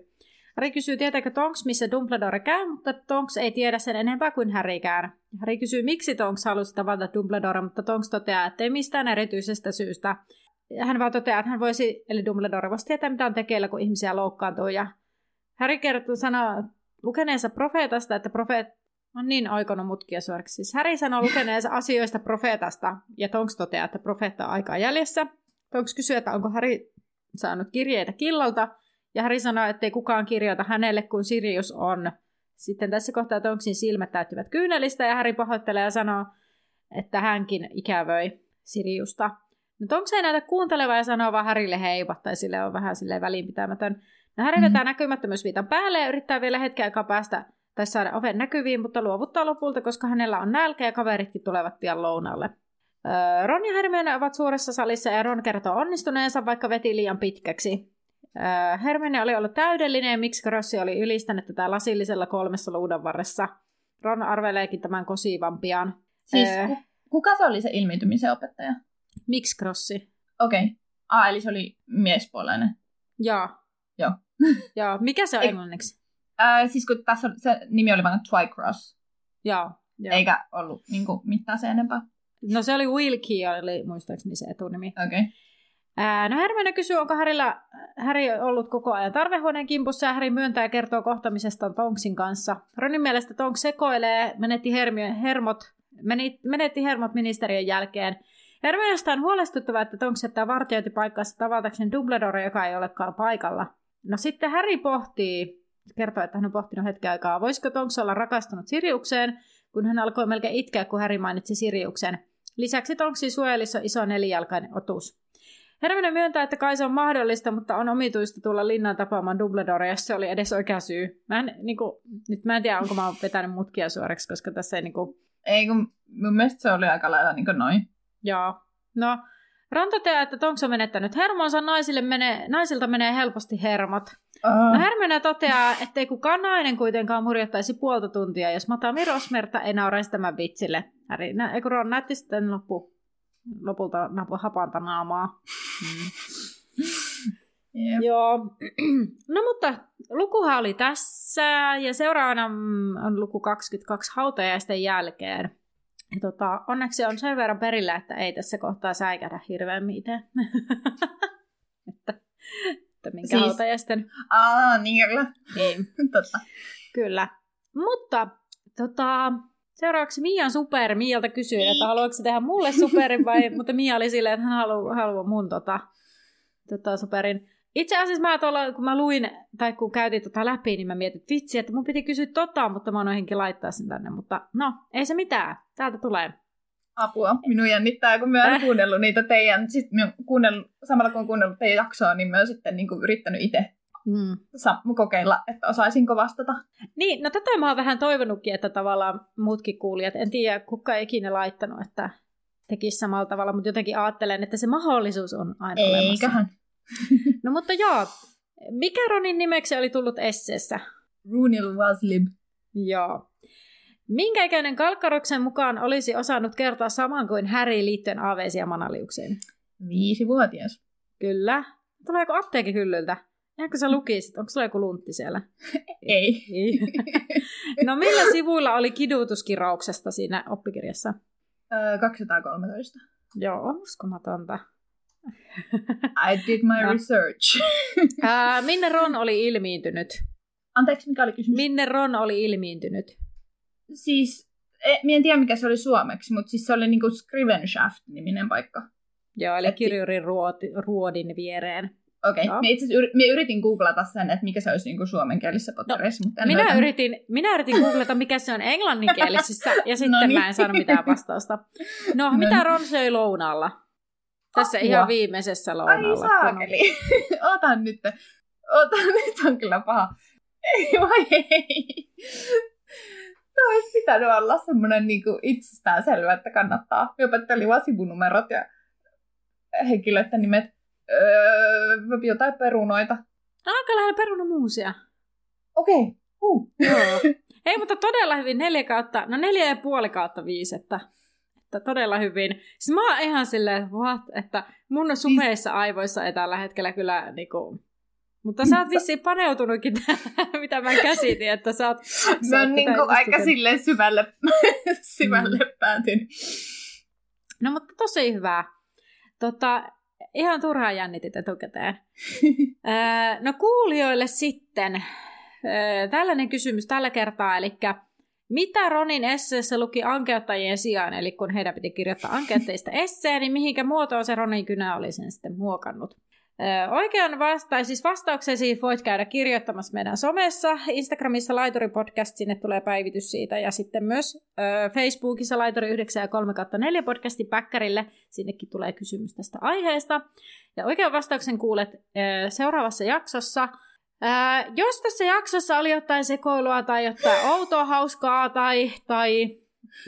Harry kysyy, tietääkö Tonks, missä Dumbledore käy, mutta Tonks ei tiedä sen enempää kuin Harrykään. Harry kysyy, miksi Tonks halusi tavata Dumbledore, mutta Tonks toteaa, että ei mistään erityisestä syystä. Hän vaan toteaa, että hän voisi, eli Dumbledore voisi tietää, mitä on tekeillä, kun ihmisiä loukkaantuu. Ja Harry kertoo sanoo lukeneensa profeetasta, että profeet on niin oikonut mutkia suoraksi. Siis Harry sanoo lukeneensa asioista profeetasta, ja Tonks toteaa, että profeetta on aikaa jäljessä. Tonks kysyy, että onko Harry saanut kirjeitä killalta, ja Harry sanoo, että ei kukaan kirjoita hänelle, kun Sirius on. Sitten tässä kohtaa Tonksin silmät täyttyvät kyynelistä ja Harry pahoittelee ja sanoo, että hänkin ikävöi Siriusta. No Tonks ei näytä kuunteleva ja sanoo vaan Harrylle heiva, tai sille on vähän silleen välinpitämätön. No Harry vetää mm. näkymättömyysviitan päälle ja yrittää vielä hetken aikaa päästä tai saada oven näkyviin, mutta luovuttaa lopulta, koska hänellä on nälkä ja kaveritkin tulevat pian lounalle. Ron ja Hermione ovat suuressa salissa ja Ron kertoo onnistuneensa, vaikka veti liian pitkäksi. Hermione oli ollut täydellinen ja miksi Rossi oli ylistänyt tätä lasillisella kolmessa luudan varressa. Ron arveleekin tämän kosivan pian. Siis kuka se oli se ilmiintymisen opettaja? Miksi Crossi? Okei. Okay. Ah, eli se oli miespuolinen. Joo. Joo. Joo. Mikä se on englanniksi? Äh, siis kun tässä se nimi oli vain Twycross. Joo. Jo. Eikä ollut niin kuin, mitään se enempää. No se oli Wilkie, oli muistaakseni se etunimi. Okei. Okay. No Hermione kysyy, onko Harilla, Harry ollut koko ajan tarvehuoneen kimpussa ja Harry myöntää ja kertoo kohtamisesta Tonksin kanssa. Ronin mielestä Tonks sekoilee, menetti hermio, hermot, menetti hermot ministeriön jälkeen. Hermionestä on huolestuttavaa, että Tonks jättää vartiointipaikkaansa tavatakseen Dumbledore, joka ei olekaan paikalla. No sitten Harry pohtii, kertoo, että hän on pohtinut hetken aikaa, voisiko Tonks olla rakastunut Siriukseen, kun hän alkoi melkein itkeä, kun Harry mainitsi Siriuksen. Lisäksi Tonksin suojelissa on iso nelijalkainen otus. Hermione myöntää, että kai se on mahdollista, mutta on omituista tulla linnaan tapaamaan Dumbledore, jos se oli edes oikea syy. Mä en, niin kuin, nyt mä en tiedä, onko mä vetänyt mutkia suoreksi, koska tässä ei... Niin kuin... Ei, kun mun mielestä se oli aika lailla niin kuin noin. Joo. No, Ron toteaa, että Tonks on menettänyt hermonsa, naisille menee, naisilta menee helposti hermot. Uh. No Hermione toteaa, ettei kukaan nainen kuitenkaan murjottaisi puolta tuntia, jos Matami Rosmerta ei nauraisi tämän vitsille. Harry, nä, kun Ron näytti sitten loppu, lopulta hapanta naamaa. Mm. Yep. Joo. No mutta lukuhan oli tässä ja seuraavana on luku 22 hautajaisten jälkeen. Ja tota, onneksi on sen verran perillä, että ei tässä kohtaa säikädä hirveän mitään. että, että minkä siis... hautajaisten. Aa, niin kyllä. Niin. Totta. Kyllä. Mutta tota, seuraavaksi Mian super. Mialta kysyin, että haluatko tehdä mulle superin vai, mutta Mia oli silleen, että hän haluaa, haluaa mun tota, tota, superin. Itse asiassa mä tuolla, kun mä luin, tai kun käytin tota läpi, niin mä mietin, että vitsi, että mun piti kysyä tota, mutta mä noihinkin laittaa sen tänne. Mutta no, ei se mitään. Täältä tulee. Apua. Minun jännittää, kun mä oon äh. kuunnellut niitä teidän, sit mä kuunnellut, samalla kun kuunnellut teidän jaksoa, niin mä oon sitten niin kuin yrittänyt itse mm. kokeilla, että osaisinko vastata. Niin, no tätä mä oon vähän toivonutkin, että tavallaan muutkin kuulijat, en tiedä kuka ei ikinä laittanut, että tekisi samalla tavalla, mutta jotenkin ajattelen, että se mahdollisuus on aina Eiköhän. olemassa. No mutta joo, mikä Ronin nimeksi oli tullut esseessä? Runil Waslib. Joo. Minkä ikäinen Kalkkaroksen mukaan olisi osannut kertoa saman kuin Harry liittyen aaveisiin ja manaliuksiin? Viisivuotias. Kyllä. Tuleeko apteekin hyllyltä? Ehkä sä lukisit? Onko sulla joku luntti siellä? Ei. Ei. no millä sivuilla oli kidutuskirauksesta siinä oppikirjassa? Öö, 213. Joo, uskomatonta. I did my no. research. minne Ron oli ilmiintynyt? Anteeksi, mikä oli kysymys? Minne Ron oli ilmiintynyt? Siis, e, en tiedä mikä se oli suomeksi, mutta siis se oli niinku Scrivenshaft-niminen paikka. Joo, eli kirjurin ruodin viereen. Okei, okay. itse asiassa yritin googlata sen, että mikä se olisi niin suomenkielisessä potterissa, no, mutta minä, löytänyt. yritin, minä yritin googlata, mikä se on englanninkielisissä, ja sitten no niin. mä en saanut mitään vastausta. No, no mitä Ron söi lounaalla? Tässä Apua. ihan viimeisessä lounalla. Ai saakeli. Otan nyt. Otan nyt on kyllä paha. Ei vai ei. No olisi pitänyt olla semmoinen niin itsestäänselvä, että kannattaa. Me opettelin vaan sivunumerot ja henkilöiden nimet. Öö, jotain perunoita. Aika lähellä perunamuusia. Okei. Okay. Uh. Joo. Ei, mutta todella hyvin neljä kautta, no neljä ja puoli kautta viisi, että että todella hyvin. Siis mä oon ihan silleen, what, että mun sumeissa aivoissa ei tällä hetkellä kyllä niinku, mutta sä oot vissiin paneutunutkin tähän, mitä mä käsitin, että sä oot... Mä oon niinku aika silleen syvälle, syvälle mm. päätyn. No mutta tosi hyvää. Tota, ihan turhaan jännitit etukäteen. no kuulijoille sitten tällainen kysymys tällä kertaa, eli mitä Ronin esseessä luki ankeuttajien sijaan, eli kun heidän piti kirjoittaa ankeuttajista esseen, niin mihinkä muotoon se Ronin kynä oli sen sitten muokannut? Oikean vasta- siis vastauksesi voit käydä kirjoittamassa meidän somessa, Instagramissa Laituri Podcast, sinne tulee päivitys siitä, ja sitten myös Facebookissa Laituri 9 ja 3 4 podcasti päkkärille, sinnekin tulee kysymys tästä aiheesta. Ja oikean vastauksen kuulet seuraavassa jaksossa. Jos tässä jaksossa oli jotain sekoilua tai jotain outoa, hauskaa tai, tai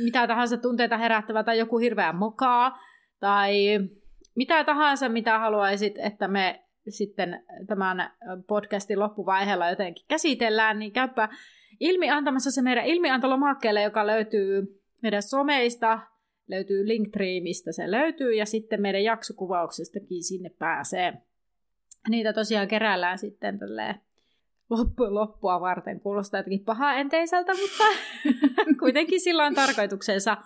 mitä tahansa tunteita herättävää tai joku hirveä mokaa tai mitä tahansa, mitä haluaisit, että me sitten tämän podcastin loppuvaiheella jotenkin käsitellään, niin käypä ilmi antamassa se meidän ilmiantolomakkeelle, joka löytyy meidän someista, löytyy Linktree, mistä se löytyy, ja sitten meidän jaksokuvauksestakin sinne pääsee. Niitä tosiaan keräillään sitten tälleen loppu, loppua varten. Kuulostaa jotenkin paha enteiseltä, mutta kuitenkin sillä on tarkoituksensa.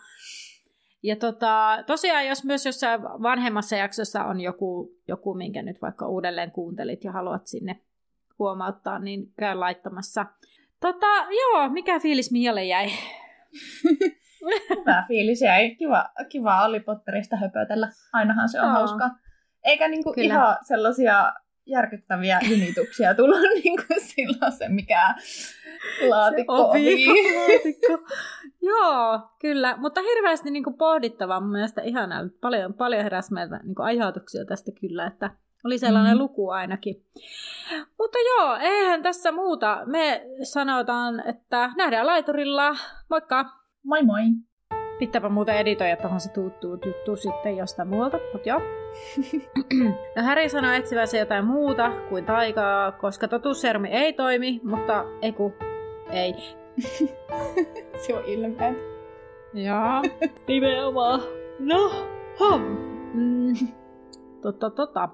Ja tota, tosiaan, jos myös jossain vanhemmassa jaksossa on joku, joku, minkä nyt vaikka uudelleen kuuntelit ja haluat sinne huomauttaa, niin käy laittamassa. Tota, joo, mikä fiilis Mialle jäi? Hyvä fiilis jäi. Kiva, kiva oli Potterista höpötellä. Ainahan se on joo. hauskaa. Eikä niinku ihan sellaisia järkyttäviä junituksia tullut niin kuin silloin se mikä laatikko se ovi. laatikko. Joo, kyllä. Mutta hirveästi niin kuin pohdittavaa mun mielestä ihanaa. Paljon, paljon heräsi meiltä niin kuin ajatuksia tästä kyllä, että oli sellainen mm. luku ainakin. Mutta joo, eihän tässä muuta. Me sanotaan, että nähdään laiturilla. Moikka! Moi moi! Pitääpä muuten editoida tuohon se tuuttuu juttu sitten jostain muualta, mutta joo. no Harry sanoi etsivänsä jotain muuta kuin taikaa, koska totuussermi ei toimi, mutta ei ku, ei. se on ilmeä. Joo, nimenomaan. No, hom. Mm. Totta, totta.